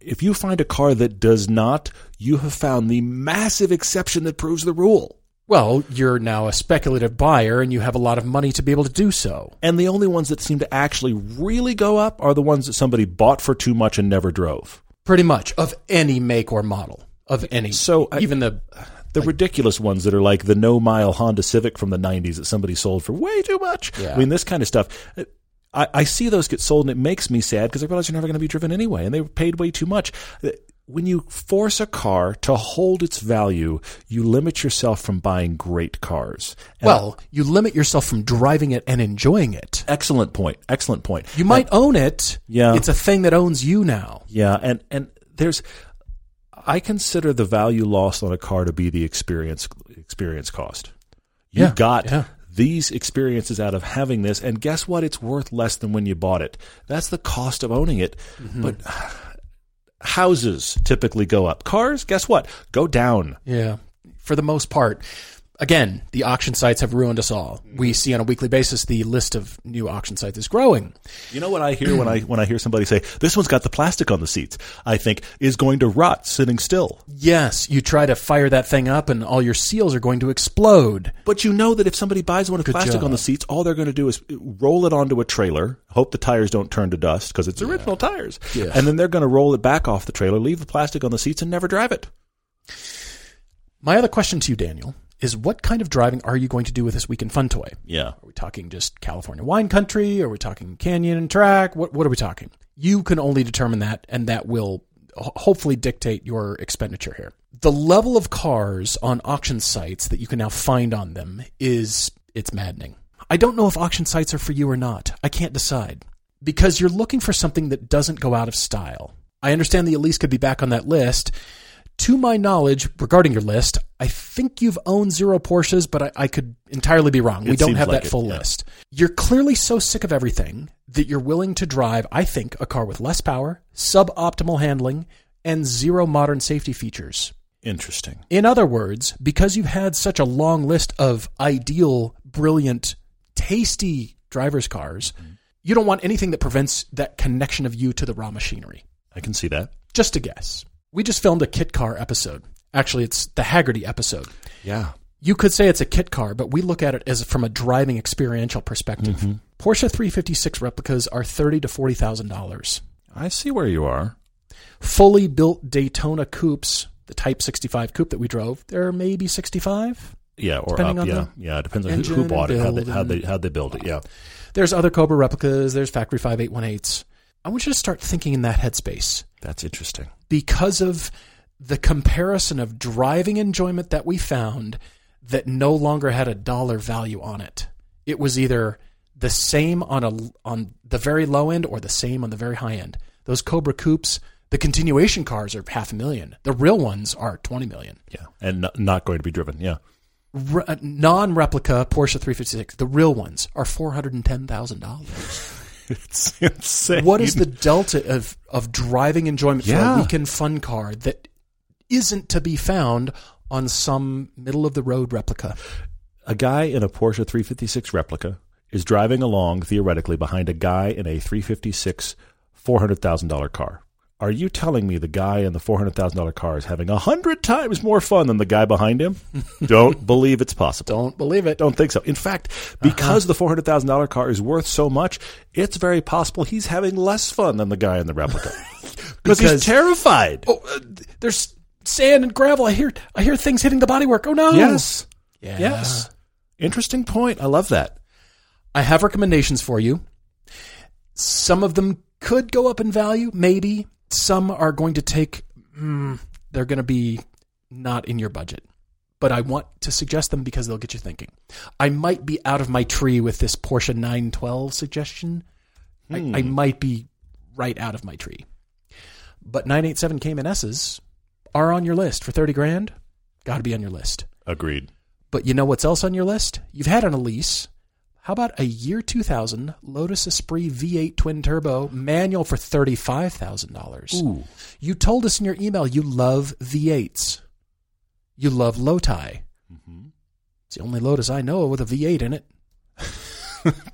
if you find a car that does not, you have found the massive exception that proves the rule. Well, you're now a speculative buyer and you have a lot of money to be able to do so. And the only ones that seem to actually really go up are the ones that somebody bought for too much and never drove. Pretty much of any make or model of any. So I- even the The ridiculous ones that are like the no mile Honda Civic from the 90s that somebody sold for way too much. Yeah. I mean, this kind of stuff. Uh, I, I see those get sold and it makes me sad because I realize they're never going to be driven anyway and they were paid way too much. Uh, when you force a car to hold its value, you limit yourself from buying great cars. And well, you limit yourself from driving it and enjoying it. excellent point. Excellent point. You might own it. Yeah. It's a thing that owns you now. Yeah, and and there's I consider the value lost on a car to be the experience experience cost. You Yeah, got yeah. these experiences out of having this, and guess what? It's worth less than when you bought it. That's the cost of owning it. Mm-hmm. But houses typically go up. Cars, guess what? Go down. Yeah. For the most part. Again, the auction sites have ruined us all. We see on a weekly basis the list of new auction sites is growing. You know what I hear when I when I hear somebody say this one's got the plastic on the seats? I think is going to rot sitting still. Yes, you try to fire that thing up and all your seals are going to explode. But you know that if somebody buys one with plastic job. on the seats, all they're going to do is roll it onto a trailer, hope the tires don't turn to dust because it's original tires, Yeah. and then they're going to roll it back off the trailer, leave the plastic on the seats, and never drive it. My other question to you, Daniel, is what kind of driving are you going to do with this weekend fun toy? Yeah. Are we talking just California wine country? Are we talking canyon and track? What what are we talking? You can only determine that, and that will hopefully dictate your expenditure here. The level of cars on auction sites that you can now find on them is it's maddening. I don't know if auction sites are for you or not. I can't decide because you're looking for something that doesn't go out of style. I understand the Elise could be back on that list. To my knowledge, regarding your list, I think you've owned zero Porsches, but I, I could entirely be wrong. we don't have like that it, full yeah. list. You're clearly so sick of everything that you're willing to drive, I think, a car with less power, suboptimal handling, and zero modern safety features. Interesting. In other words, because you've had such a long list of ideal, brilliant, tasty driver's cars, mm-hmm. you don't want anything that prevents that connection of you to the raw machinery. I can see that. Just a guess. We just filmed a kit car episode. Actually, it's the Hagerty episode. Yeah. You could say it's a kit car, but we look at it as from a driving experiential perspective. Mm-hmm. Porsche 356 replicas are thirty to forty thousand dollars. I see where you are. Fully built Daytona coupes, the Type 65 coupe that we drove, they're maybe 65. Yeah, or Depending up. on Yeah, yeah. It depends on who, who bought it, how they, how they how they build it. Yeah. There's other Cobra replicas. There's Factory Five 818s. I want you to start thinking in that headspace. That's interesting. Because of the comparison of driving enjoyment that we found that no longer had a dollar value on it. It was either the same on a on the very low end or the same on the very high end. Those Cobra coupes, the continuation cars are half a million. The real ones are 20 million. Yeah, and not, going to be driven. Yeah. Re- uh, non-replica Porsche 356, the real ones are $410,000. It's insane. what is the delta of of driving enjoyment for a weekend fun car that isn't to be found on some middle of the road replica? a guy in a Porsche 356 replica is driving along theoretically behind a guy in a 356 $400,000 car. Are you telling me the guy in the $400,000 car is having a hundred times more fun than the guy behind him? Don't believe it's possible. Don't believe it. Don't think so. In fact, because the $400,000 car is worth so much, it's very possible he's having less fun than the guy in the replica. because he's terrified. Oh, uh, there's sand and gravel. I hear I hear things hitting the bodywork. Oh no. Yes. Yeah. Yes. Interesting point. I love that. I have recommendations for you. Some of them could go up in value, maybe. Some are going to take, mm, they're going to be not in your budget. But I want to suggest them because they'll get you thinking. I might be out of my tree with this Porsche 912 suggestion. I, I might be right out of my tree. But 987 Cayman S's are on your list for 30 grand. Got to be on your list. Agreed. But you know what's else on your list? You've had an Elise. How about a year 2000 Lotus Esprit V8 twin turbo manual for $35,000? Ooh. You told us in your email you love V8s. You love Lotai. Mm-hmm. It's the only Lotus I know of with a V8 in it.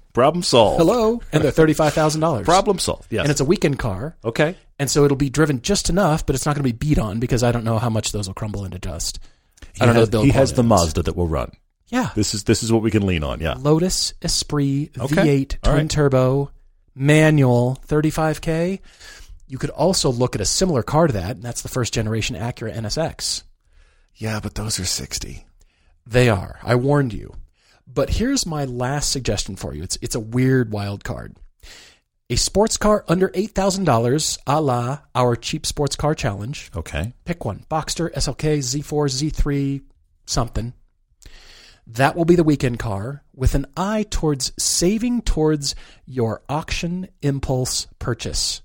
Problem solved. Hello. And they're $35,000. Problem solved. Yes. And it's a weekend car. okay. And so it'll be driven just enough, but it's not going to be beat on because I don't know how much those will crumble into dust. He I don't know has, the he has the. Mazda that will run. Yeah. This is this is what we can lean on. Yeah. Lotus Esprit Okay. V8 All twin right. turbo manual 35k. You could also look at a similar car to that, and that's the first generation Acura NSX. Yeah, but those are sixty. They are. I warned you. But here's my last suggestion for you. It's it's a weird wild card. A sports car under eight thousand dollars, a la our cheap sports car challenge. Okay. Pick one: Boxster, SLK, Z4, Z3, something. That will be the weekend car with an eye towards saving towards your auction impulse purchase.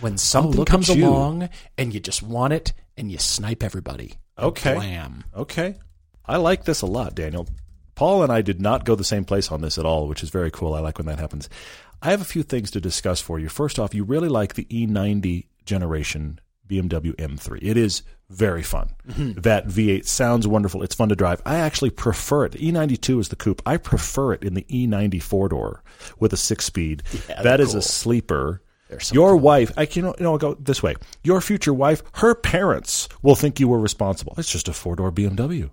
When oh, something look comes along and you just want it and you snipe everybody. Okay. Blam. Okay. I like this a lot, Daniel. Paul and I did not go the same place on this at all, which is very cool. I like when that happens. I have a few things to discuss for you. First off, you really like the E90 generation BMW M3. It is very fun. Mm-hmm. That V8 sounds wonderful. It's fun to drive. I actually prefer it. The E92 is the coupe. I prefer it in the E90 four door with a six speed. Yeah, that they're a sleeper. Your wife, I can, you know, I'll go this way. Your future wife, her parents will think you were responsible. It's just a four door BMW.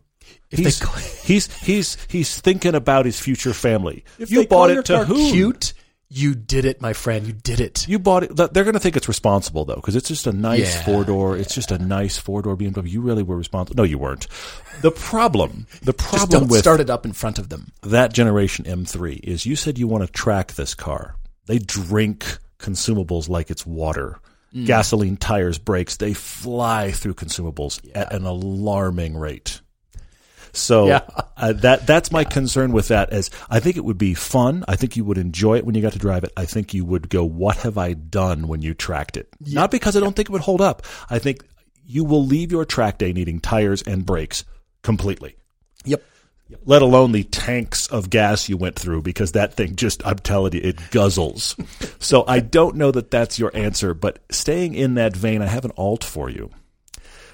If He's, they he's he's he's thinking about his future family. If you bought it to who? Cute. You did it, my friend. You did it. You bought it. They're going to think it's responsible though, because it's just a nice Yeah, four door. It's just a nice four door BMW. You really were responsible. No, you weren't. The problem, the Just problem don't with start it up in front of them. that generation M3 is you said you want to track this car. They drink consumables like it's water. Mm. Gasoline, tires, brakes, they fly through consumables at an alarming rate. So Yeah. uh, that that's my concern with that. As I think it would be fun. I think you would enjoy it when you got to drive it. I think you would go, "What have I done?" when you tracked it. Not because I don't think it would hold up. I think you will leave your track day needing tires and brakes completely Yep. let alone the tanks of gas you went through because that thing just I'm telling you it guzzles. so I don't know that that's your answer, but staying in that vein, I have an alt for you.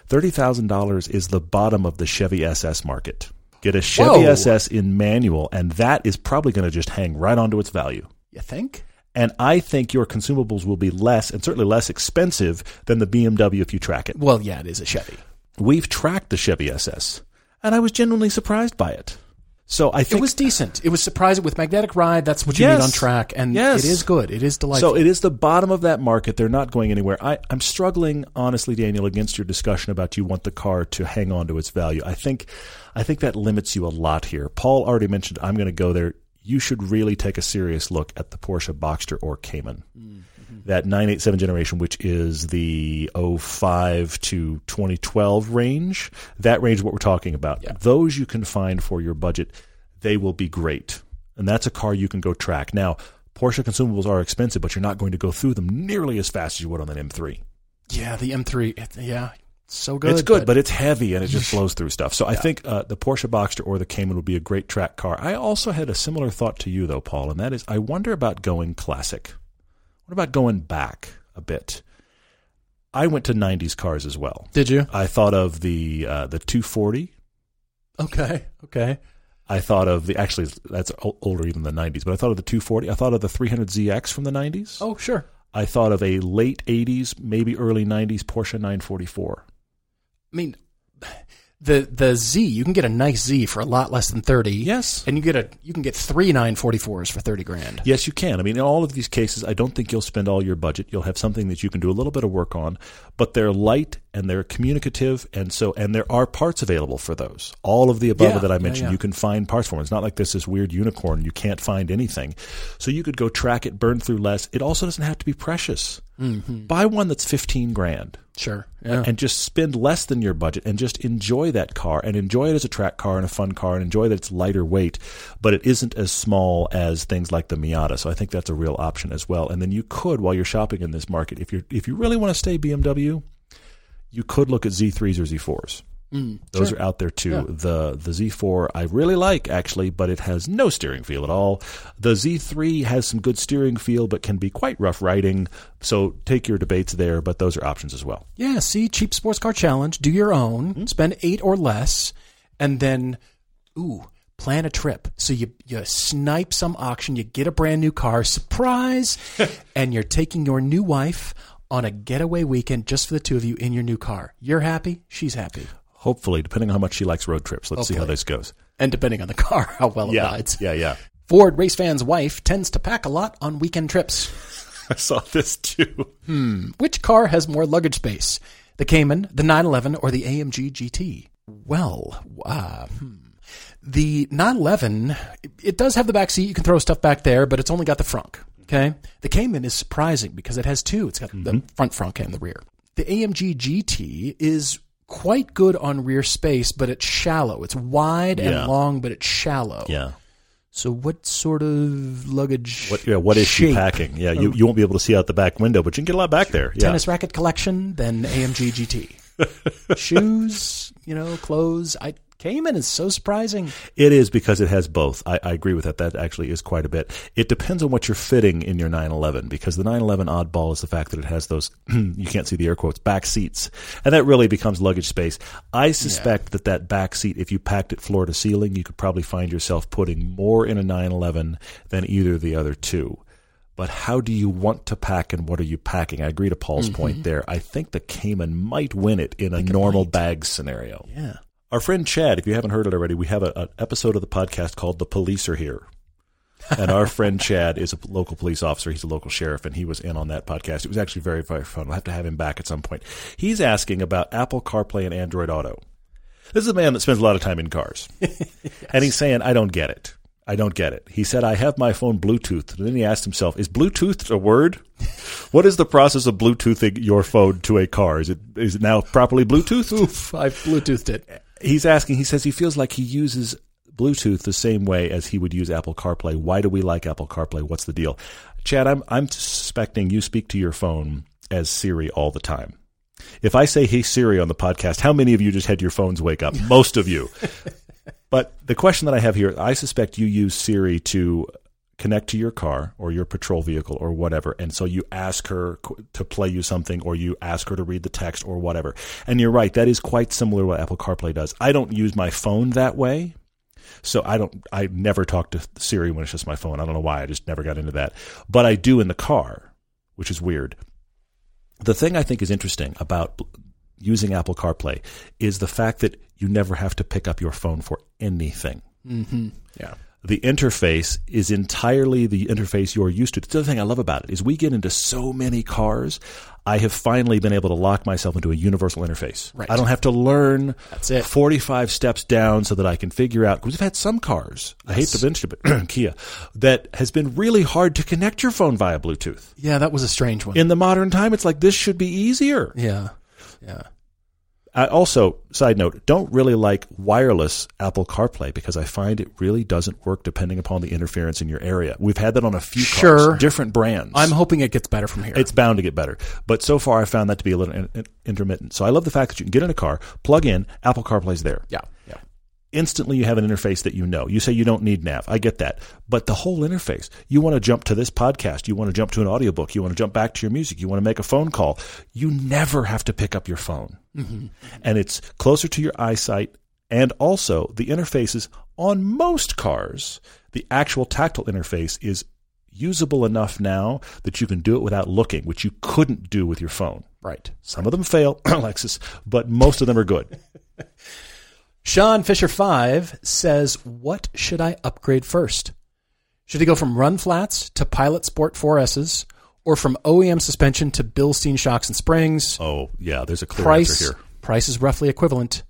$30,000 is the bottom of the Chevy SS market. Get a Chevy Whoa. SS in manual and that is probably going to just hang right onto its value. You think? And I think your consumables will be less and certainly less expensive than the BMW if you track it. Well, yeah, it is a Chevy. We've tracked the Chevy SS and I was genuinely surprised by it. So I think It was decent. It was surprising with magnetic ride. That's what you Yes. need on track, and Yes. it is good. It is delightful. So it is the bottom of that market. They're not going anywhere. I, I'm struggling, honestly, Daniel, against your discussion about you want the car to hang on to its value. I think, I think that limits you a lot here. Paul already mentioned I'm going to go there. You should really take a serious look at the Porsche Boxster or Cayman. Hmm. That 987 generation, which is the 05 to 2012 range, that range is what we're talking about. Those you can find for your budget, they will be great. And that's a car you can go track. Now, Porsche consumables are expensive, but you're not going to go through them nearly as fast as you would on an M3. yeah, the M3. it- yeah, so good. it's good, but, it's heavy and it just flows through stuff. So I think uh, the Porsche Boxster or the Cayman would be a great track car. I also had a similar thought to you, though, Paul, and that is I wonder about going classic. What about going back a bit? I went to 90s cars as well. did you? I thought of the uh, the 240. Okay, okay. I thought of the actually that's older even than the 90s, but I thought of the 240. I thought of the 300ZX from the 90s. Oh, sure. I thought of a late 80s, maybe early 90s Porsche 944. I mean, the the Z. You can get a nice Z for a lot less than thirty. Yes. and you get a you can get three 944s for thirty grand. Yes, you can. I mean, in all of these cases, I don't think you'll spend all your budget. You'll have something that you can do a little bit of work on, but they're light and they're communicative, and so and there are parts available for those. All of the above Yeah, that I yeah, mentioned, yeah. you can find parts for. Them. It's not like this is weird unicorn. You can't find anything, so you could go track it, burn through less. It also doesn't have to be precious. Mm-hmm. Buy one that's fifteen grand. Sure. Yeah. and just spend less than your budget and just enjoy that car and enjoy it as a track car and a fun car and enjoy that it's lighter weight, but it isn't as small as things like the Miata. So I think that's a real option as well. And then you could, while you're shopping in this market, if you if you really want to stay BMW, you could look at Z3s or Z4s. Those are out there too. Yeah. The the Z4 I really like actually, but it has no steering feel at all. The Z3 has some good steering feel, but can be quite rough riding. So take your debates there, but those are options as well. Yeah, see, cheap sports car challenge. Do your own. Hmm? Spend eight or less, and then, ooh, plan a trip. So you you snipe some auction, you get a brand new car, surprise, and you're taking your new wife on a getaway weekend just for the two of you in your new car. You're happy, she's happy. Hopefully, depending on how much she likes road trips. Let's see how this goes. And depending on the car, how well it rides. yeah, yeah. Ford race fan's wife tends to pack a lot on weekend trips. I saw this too. Hmm. Which car has more luggage space? The Cayman, the 911, or the AMG GT? Well, uh, hmm. the 911, it does have the back seat. You can throw stuff back there, but it's only got the frunk. Okay. The Cayman is surprising because it has two. It's got the front frunk and the rear. The AMG GT is quite good on rear space, but it's shallow. It's wide Yeah. and long, but it's shallow. Yeah. So what sort of luggage? What? Yeah. What is she packing? Yeah. You, um, you won't be able to see out the back window, but you can get a lot back there. Yeah. tennis racket collection then AMG GT. Shoes, you know, clothes. I Cayman is so surprising. It is because it has both. I, I agree with that. That actually is quite a bit. It depends on what you're fitting in your 911 because the 911 oddball is the fact that it has those, you can't see the air quotes, back seats. And that really becomes luggage space. I suspect that that back seat, if you packed it floor to ceiling, you could probably find yourself putting more in a 911 than either of the other two. But how do you want to pack and what are you packing? I agree to Paul's mm-hmm. point there. I think the Cayman might win it in a normal bag scenario. Yeah. Our friend Chad, if you haven't heard it already, we have a, an episode of the podcast called The Police Are Here. and our friend Chad is a local police officer. He's a local sheriff, and he was in on that podcast. It was actually very, very fun. We'll have to have him back at some point. He's asking about Apple CarPlay and Android Auto. This is a man that spends a lot of time in cars. And he's saying, I don't get it. I don't get it. He said, I have my phone Bluetooth. And then he asked himself, is Bluetooth a word? what is the process of Bluetoothing your phone to a car? Is it, is it now properly Bluetooth? Oof, I've Bluetoothed it. He's asking, he says he feels like he uses Bluetooth the same way as he would use Apple CarPlay. Why do we like Apple CarPlay? What's the deal? Chad, I'm, I'm suspecting you speak to your phone as Siri all the time. If I say, hey, Siri on the podcast, how many of you just had your phones wake up? Most of you. but the question that I have here, I suspect you use Siri to connect to your car or your patrol vehicle or whatever. And so you ask her to play you something or you ask her to read the text or whatever. And you're right, that is quite similar to what Apple CarPlay does. I don't use my phone that way. So I don't, I never talk to Siri when it's just my phone. I don't know why. I just never got into that. But I do in the car, which is weird. The thing I think is interesting about using Apple CarPlay is the fact that you never have to pick up your phone for anything mm-hmm. Yeah. The interface is entirely the interface you're used to. The other thing I love about it is we get into so many cars. I have finally been able to lock myself into a universal interface. Right. I don't have to learn That's it. 45 steps down so that I can figure out, because we've had some cars, I hate to mention it, but Kia, that has been really hard to connect your phone via Bluetooth. Yeah, that was a strange one. In the modern time, it's like this should be easier. yeah. Yeah. I also, side note, don't really like wireless Apple CarPlay because I find it really doesn't work depending upon the interference in your area. We've had that on a few Sure. cars, different brands. I'm hoping it gets better from here. it's bound to get better, but so far I found that to be a little in, in- intermittent. So I love the fact that you can get in a car, plug in, Apple CarPlay's there. yeah. Yeah. Instantly, you have an interface that you know. You say you don't need nav. I get that. But the whole interface, you want to jump to this podcast. You want to jump to an audiobook. You want to jump back to your music. You want to make a phone call. You never have to pick up your phone. Mm-hmm. And it's closer to your eyesight. And also, the interfaces on most cars, the actual tactile interface is usable enough now that you can do it without looking, which you couldn't do with your phone. Right. Some of them fail, Lexus, but most of them are good. Sean Fisher 5 says, What should I upgrade first? Should I go from run flats to Pilot Sport 4Ss or from OEM suspension to Bilstein shocks and springs? Oh, yeah, there's a clear price, answer here. price is roughly equivalent.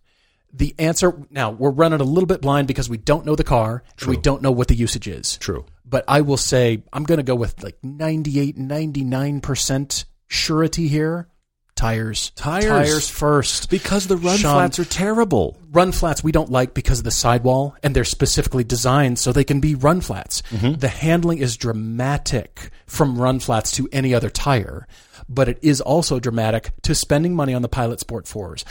The answer now we're running a little bit blind because we don't know the car and we don't know what the usage is. True. But I will say I'm going to go with like 98, 99% surety here. Tires. Tires. Tires first. Because the run Sean- flats are terrible. Run flats we don't like because of the sidewall, and they're specifically designed so they can be run flats. Mm-hmm. The handling is dramatic from run flats to any other tire, but it is also dramatic to spending money on the Pilot Sport 4s.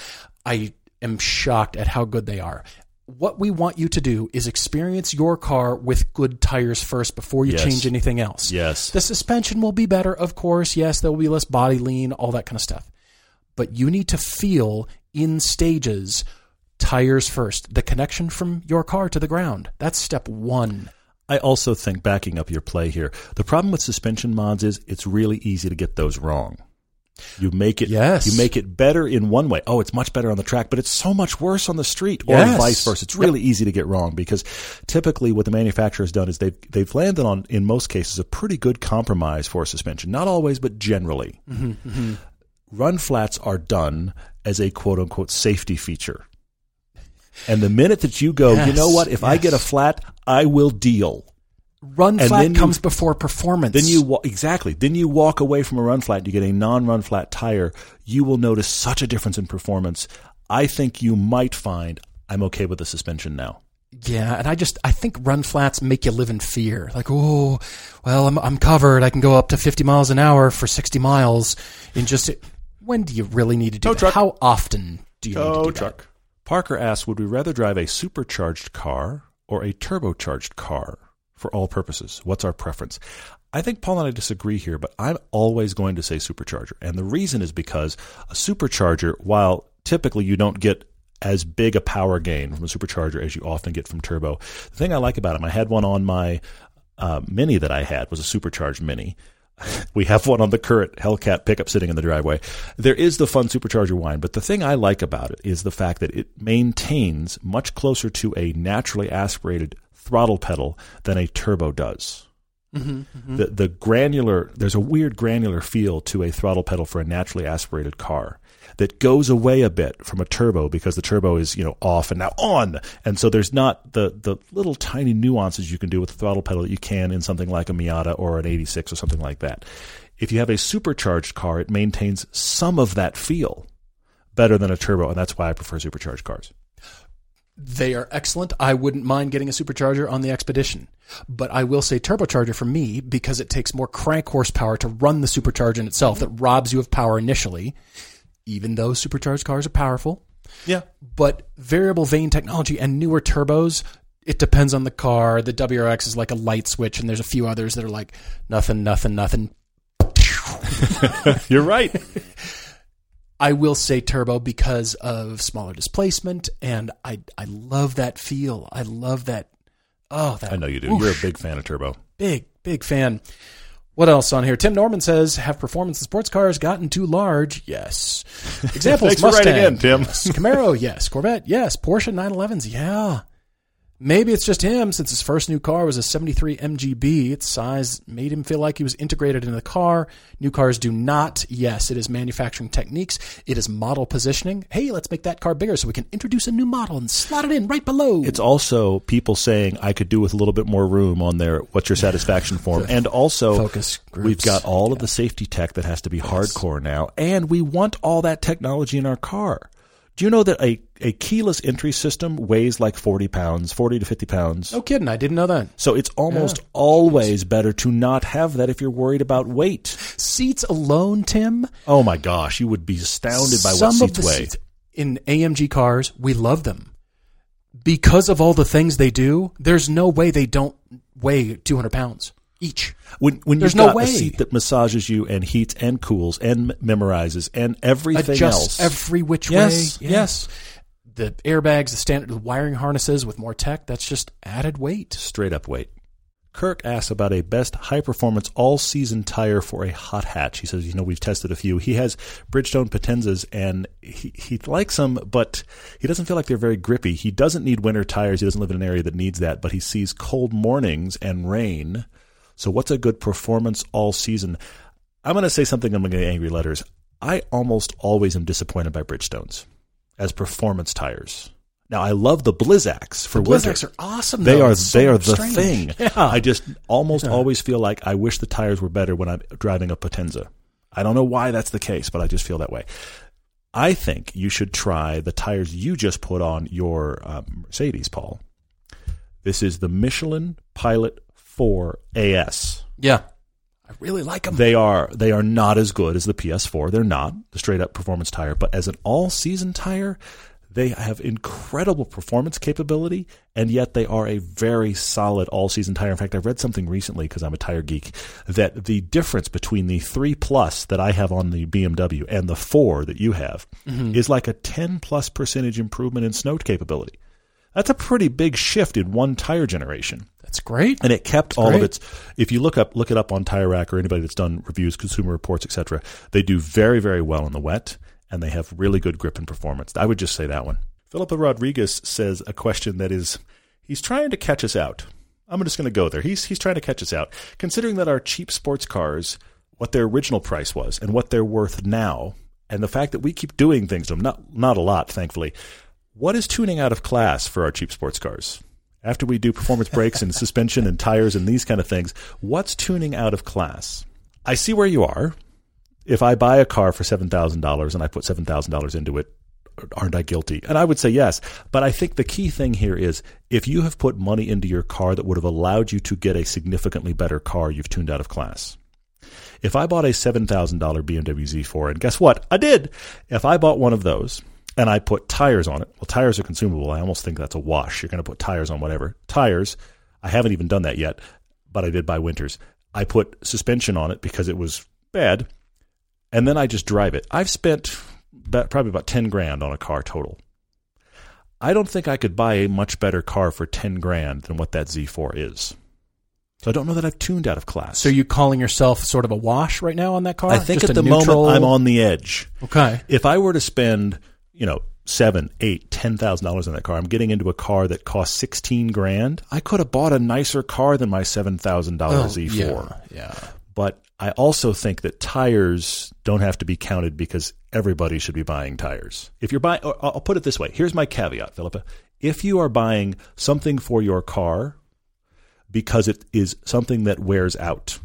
I am shocked at how good they are. What we want you to do is experience your car with good tires first before you Yes. change anything else. Yes. The suspension will be better, of course. Yes, there will be less body lean, all that kind of stuff. But you need to feel in stages tires first. The connection from your car to the ground. That's step one. I also think backing up your play here, the problem with suspension mods is it's really easy to get those wrong. You make it Yes. you make it better in one way. Oh, it's much better on the track, but it's so much worse on the street or Yes. vice versa. It's really easy to get wrong because typically what the manufacturer has done is they've they've landed on in most cases a pretty good compromise for suspension. Not always, but generally. Mm-hmm, Run flats are done as a quote unquote safety feature. And the minute that you go, you know what? If I get a flat, I will deal. Run And flat then you- comes before performance. Then you exactly. Then you walk away from a run flat. You get a non-run flat tire. You will notice such a difference in performance. I think you might find I'm okay with the suspension now. Yeah, and I just I think run flats make you live in fear. Like, oh, well, I'm I'm covered. I can go up to 50 miles an hour for 60 miles in just. When do you really need to do Tow that? truck. How often do you need to do truck. Parker asks, would we rather drive a supercharged car or a turbocharged car for all purposes? What's our preference? I think Paul and I disagree here, but I'm always going to say supercharger. And the reason is because a supercharger, while typically you don't get as big a power gain from a supercharger as you often get from turbo, the thing I like about them, I had one on my uh, Mini that I had was a supercharged Mini. We have one on the current Hellcat pickup sitting in the driveway. There is the fun supercharger whine, but the thing I like about it is the fact that it maintains much closer to a naturally aspirated throttle pedal than a turbo does. Mm-hmm, mm-hmm. The the granular there's a weird granular feel to a throttle pedal for a naturally aspirated car that goes away a bit from a turbo because the turbo is you know off and now on, and so there's not the the little tiny nuances you can do with the throttle pedal that you can in something like a Miata or an 86 or something like that. If you have a supercharged car, it maintains some of that feel better than a turbo, and that's why I prefer supercharged cars. They are excellent. I wouldn't mind getting a supercharger on the Expedition. But I will say turbocharger for me because it takes more crank horsepower to run the supercharger in itself that robs you of power initially, even though supercharged cars are powerful. Yeah, But variable vane technology and newer turbos, it depends on the car. The WRX is like a light switch, and there's a few others that are like nothing, nothing, nothing. you're right. I will say turbo because of smaller displacement, and I I love that feel. I love that. Oh, that I know you do. whoosh. You're a big fan of turbo. big big fan. What else on here? Tim Norman says, "Have performance in sports cars gotten too large?" Yes. Examples: Thanks Mustang, in, Tim. yes. Camaro, yes. Corvette, yes. Porsche 911s, yeah. Maybe it's just him, since his first new car was a 73 MGB. Its size made him feel like he was integrated into the car. New cars do not. Yes, it is manufacturing techniques. It is model positioning. Hey, let's make that car bigger so we can introduce a new model and slot it in right below. It's also people saying I could do with a little bit more room on their what's your satisfaction form, and also focus groups. we've got all of the safety tech that has to be hardcore now, and we want all that technology in our car. Do you know that a, a keyless entry system weighs like forty pounds, forty to fifty pounds? no kidding. I didn't know that. So it's almost always better to not have that if you're worried about weight. Seats alone, Tim. Oh my gosh, you would be astounded by Some what seats weigh. seats in AMG cars, we love them because of all the things they do. There's no way they don't weigh 200 pounds each. When when There's you've no got way. a seat that massages you and heats and cools and memorizes and everything Adjusts else, every which yes, way. yes, The airbags, the standard the wiring harnesses with more tech. That's just added weight. straight up weight. Kirk asks about a best high performance all season tire for a hot hatch. He says, you know, we've tested a few. He has Bridgestone Potenzas and he, he likes them, but he doesn't feel like they're very grippy. He doesn't need winter tires. He doesn't live in an area that needs that, but he sees cold mornings and rain. So what's a good performance all season? I'm going to say something. I'm going to get angry letters. I almost always am disappointed by Bridgestones as performance tires. Now I love the Blizzaks for winter. Blizzaks are awesome. They though. are so they are the strange. thing. Yeah. I just almost always feel like I wish the tires were better when I'm driving a Potenza. I don't know why that's the case, but I just feel that way. I think you should try the tires you just put on your um, Mercedes, Paul. This is the Michelin Pilot 4 AS. yeah. I really like them. They are they are not as good as the PS4. They're not the straight up performance tire, but as an all season tire, they have incredible performance capability, and yet they are a very solid all season tire. In fact, I read something recently because I'm a tire geek that the difference between the three plus that I have on the BMW and the four that you have mm-hmm. is like a 10 plus percentage improvement in snow capability. That's a pretty big shift in one tire generation. That's That's great. and it kept all great. of its. If you look up, look it up on Tire Rack or anybody that's done reviews, Consumer Reports, etc. They do very, very well in the wet, and they have really good grip and performance. I would just say that one. Philippa Rodriguez says a question that is, he's trying to catch us out. I'm just going to go there. He's he's trying to catch us out, considering that our cheap sports cars, what their original price was, and what they're worth now, and the fact that we keep doing things to them, not not a lot, thankfully. What is tuning out of class for our cheap sports cars? After we do performance brakes and suspension and tires and these kind of things, what's tuning out of class? I see where you are. If I buy a car for $7,000 and I put $7,000 into it, aren't I guilty? And I would say yes. But I think the key thing here is if you have put money into your car that would have allowed you to get a significantly better car, you've tuned out of class. If I bought a $7,000 BMW Z4, and guess what? I did. If I bought one of those and I put tires on it, well, tires are consumable. I almost think that's a wash. You're going to put tires on whatever. Tires, I haven't even done that yet, but I did buy Winters. I put suspension on it because it was bad, and then I just drive it. I've spent about, probably about 10 grand on a car total. I don't think I could buy a much better car for 10 grand than what that Z4 is. So I don't know that I've tuned out of class. So you calling yourself sort of a wash right now on that car? I think Just at the neutral- moment I'm on the edge. Okay. If I were to spend, you know, seven, eight, ten thousand dollars on that car, I'm getting into a car that costs sixteen grand. I could have bought a nicer car than my seven thousand dollar Z4. Oh, Yeah. yeah. But I also think that tires don't have to be counted because everybody should be buying tires. If you're buying, I'll put it this way. Here's my caveat, Philippa. If you are buying something for your car because it is something that wears out,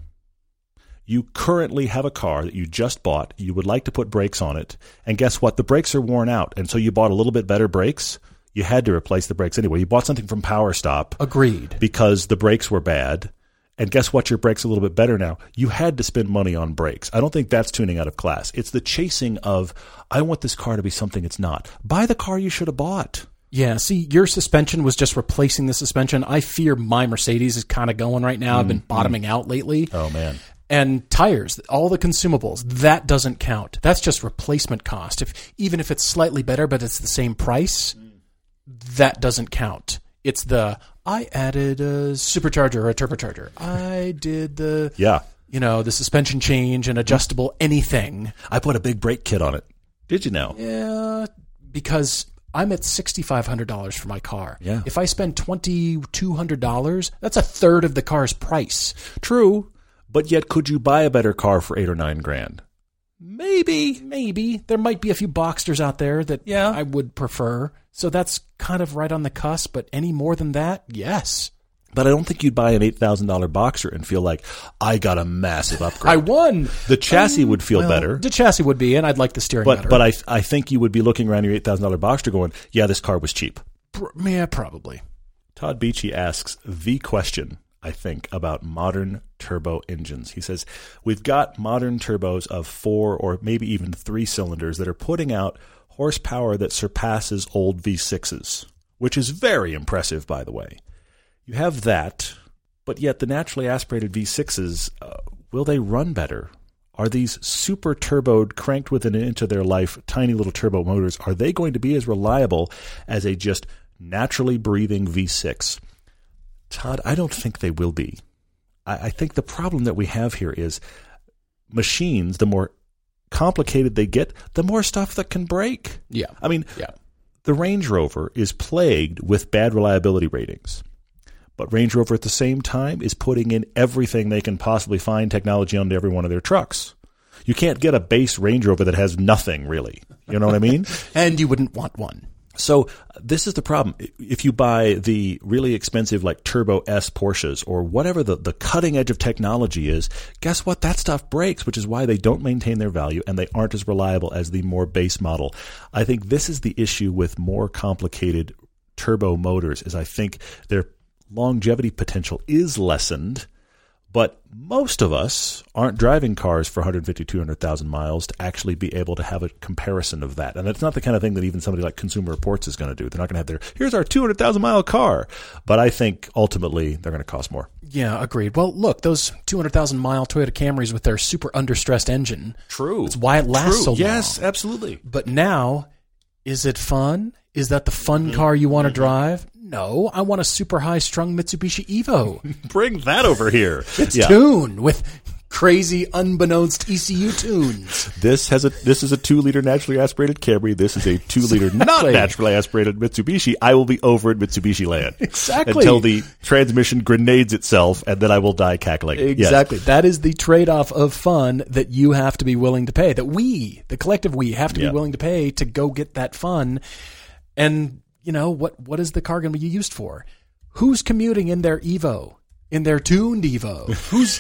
you currently have a car that you just bought, you would like to put brakes on it, and guess what? The brakes are worn out, and so you bought a little bit better brakes. You had to replace the brakes anyway. You bought something from Power Stop Agreed. because the brakes were bad. And guess what? Your brakes are a little bit better now. You had to spend money on brakes. I don't think that's tuning out of class. It's the chasing of, I want this car to be something it's not. Buy the car you should have bought. Yeah, see, your suspension was just replacing the suspension. I fear my Mercedes is kind of going right now. I've been mm-hmm. bottoming out lately. Oh, man. And tires, all the consumables, that doesn't count. That's just replacement cost. If even if it's slightly better but it's the same price, that doesn't count. It's the I added a supercharger or a turbocharger. I did the Yeah. you know, the suspension change and adjustable anything. I put a big brake kit on it. Did you know? Yeah, because I'm at sixty five hundred dollars for my car. Yeah. If I spend twenty two hundred dollars, that's a third of the car's price. True. But yet, could you buy a better car for eight or nine grand? Maybe, maybe there might be a few Boxsters out there that Yeah. I would prefer. So that's kind of right on the cusp. But any more than that, yes, But I don't think you'd buy an $8,000 Boxster and feel like, I got a massive upgrade. I won. the chassis would feel Well, better. The chassis would be, and I'd like the steering But, better. but I, I think you would be looking around your $8,000 Boxster going, yeah, this car was cheap. Yeah, probably. Todd Beachy asks the question, I think, about modern turbo engines. He says, We've got modern turbos of four or maybe even three cylinders that are putting out horsepower that surpasses old V6s, which is very impressive, by the way. You have that, but yet the naturally aspirated V6s, uh, will they run better? Are these super turboed, cranked within an inch of their life, tiny little turbo motors, are they going to be as reliable as a just naturally breathing V6? Todd, I don't think they will be. I, I think the problem that we have here is machines, the more complicated they get, the more stuff that can break. Yeah. I mean, Yeah. the Range Rover is plagued with bad reliability ratings. But Range Rover at the same time is putting in everything they can possibly find technology onto every one of their trucks. You can't get a base Range Rover that has nothing really. You know what I mean? And you wouldn't want one. So this is the problem. If you buy the really expensive like Turbo S Porsches or whatever the, the cutting edge of technology is, guess what? That stuff breaks, which is why they don't maintain their value and they aren't as reliable as the more base model. I think this is the issue with more complicated turbo motors is I think their longevity potential is lessened but most of us aren't driving cars for 150, 200,000 miles to actually be able to have a comparison of that. And it's not the kind of thing that even somebody like Consumer Reports is going to do. They're not going to have their, here's our 200,000 mile car. But I think ultimately they're going to cost more. Yeah, agreed. Well, look, those 200,000 mile Toyota Camrys with their super understressed engine. True. It's why it lasts so long. Yes, absolutely. But now, is it fun? Is that the fun mm-hmm. car you want to mm-hmm. drive? No, I want a super high strung Mitsubishi Evo. Bring that over here. It's Yeah. tuned with crazy, unbeknownst ECU tunes. This has a this is a two liter naturally aspirated Camry. This is a two liter not naturally aspirated Mitsubishi. I will be over at Mitsubishi land Exactly. until the transmission grenades itself, and then I will die cackling. Yes. Exactly. That is the trade off of fun that you have to be willing to pay, that we, the collective we, have to Yeah. be willing to pay to go get that fun. And, you know, what, what is the car going to be used for? Who's commuting in their Evo, in their tuned Evo? Who's,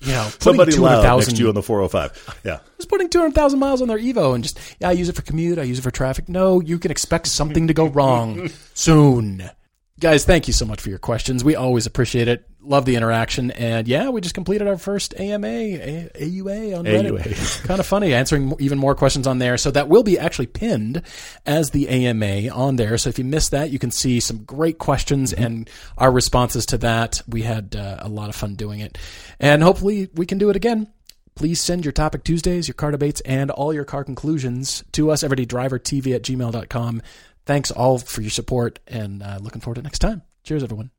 you know, putting Somebody loud 200,000 next to you on the 405. Yeah. who's putting 200,000 miles on their Evo and just, yeah, I use it for commute, I use it for traffic. No, you can expect something to go wrong soon. Guys, thank you so much for your questions. We always appreciate it. Love the interaction. And yeah, we just completed our first AMA, A- AUA on Reddit. Kind of funny, answering even more questions on there. So that will be actually pinned as the AMA on there. So if you missed that, you can see some great questions and our responses to that. We had uh, a lot of fun doing it. And hopefully we can do it again. Please send your topic Tuesdays, your car debates, and all your car conclusions to us, everydaydrivertv at gmail.com. Thanks all for your support and uh, looking forward to next time. Cheers, everyone.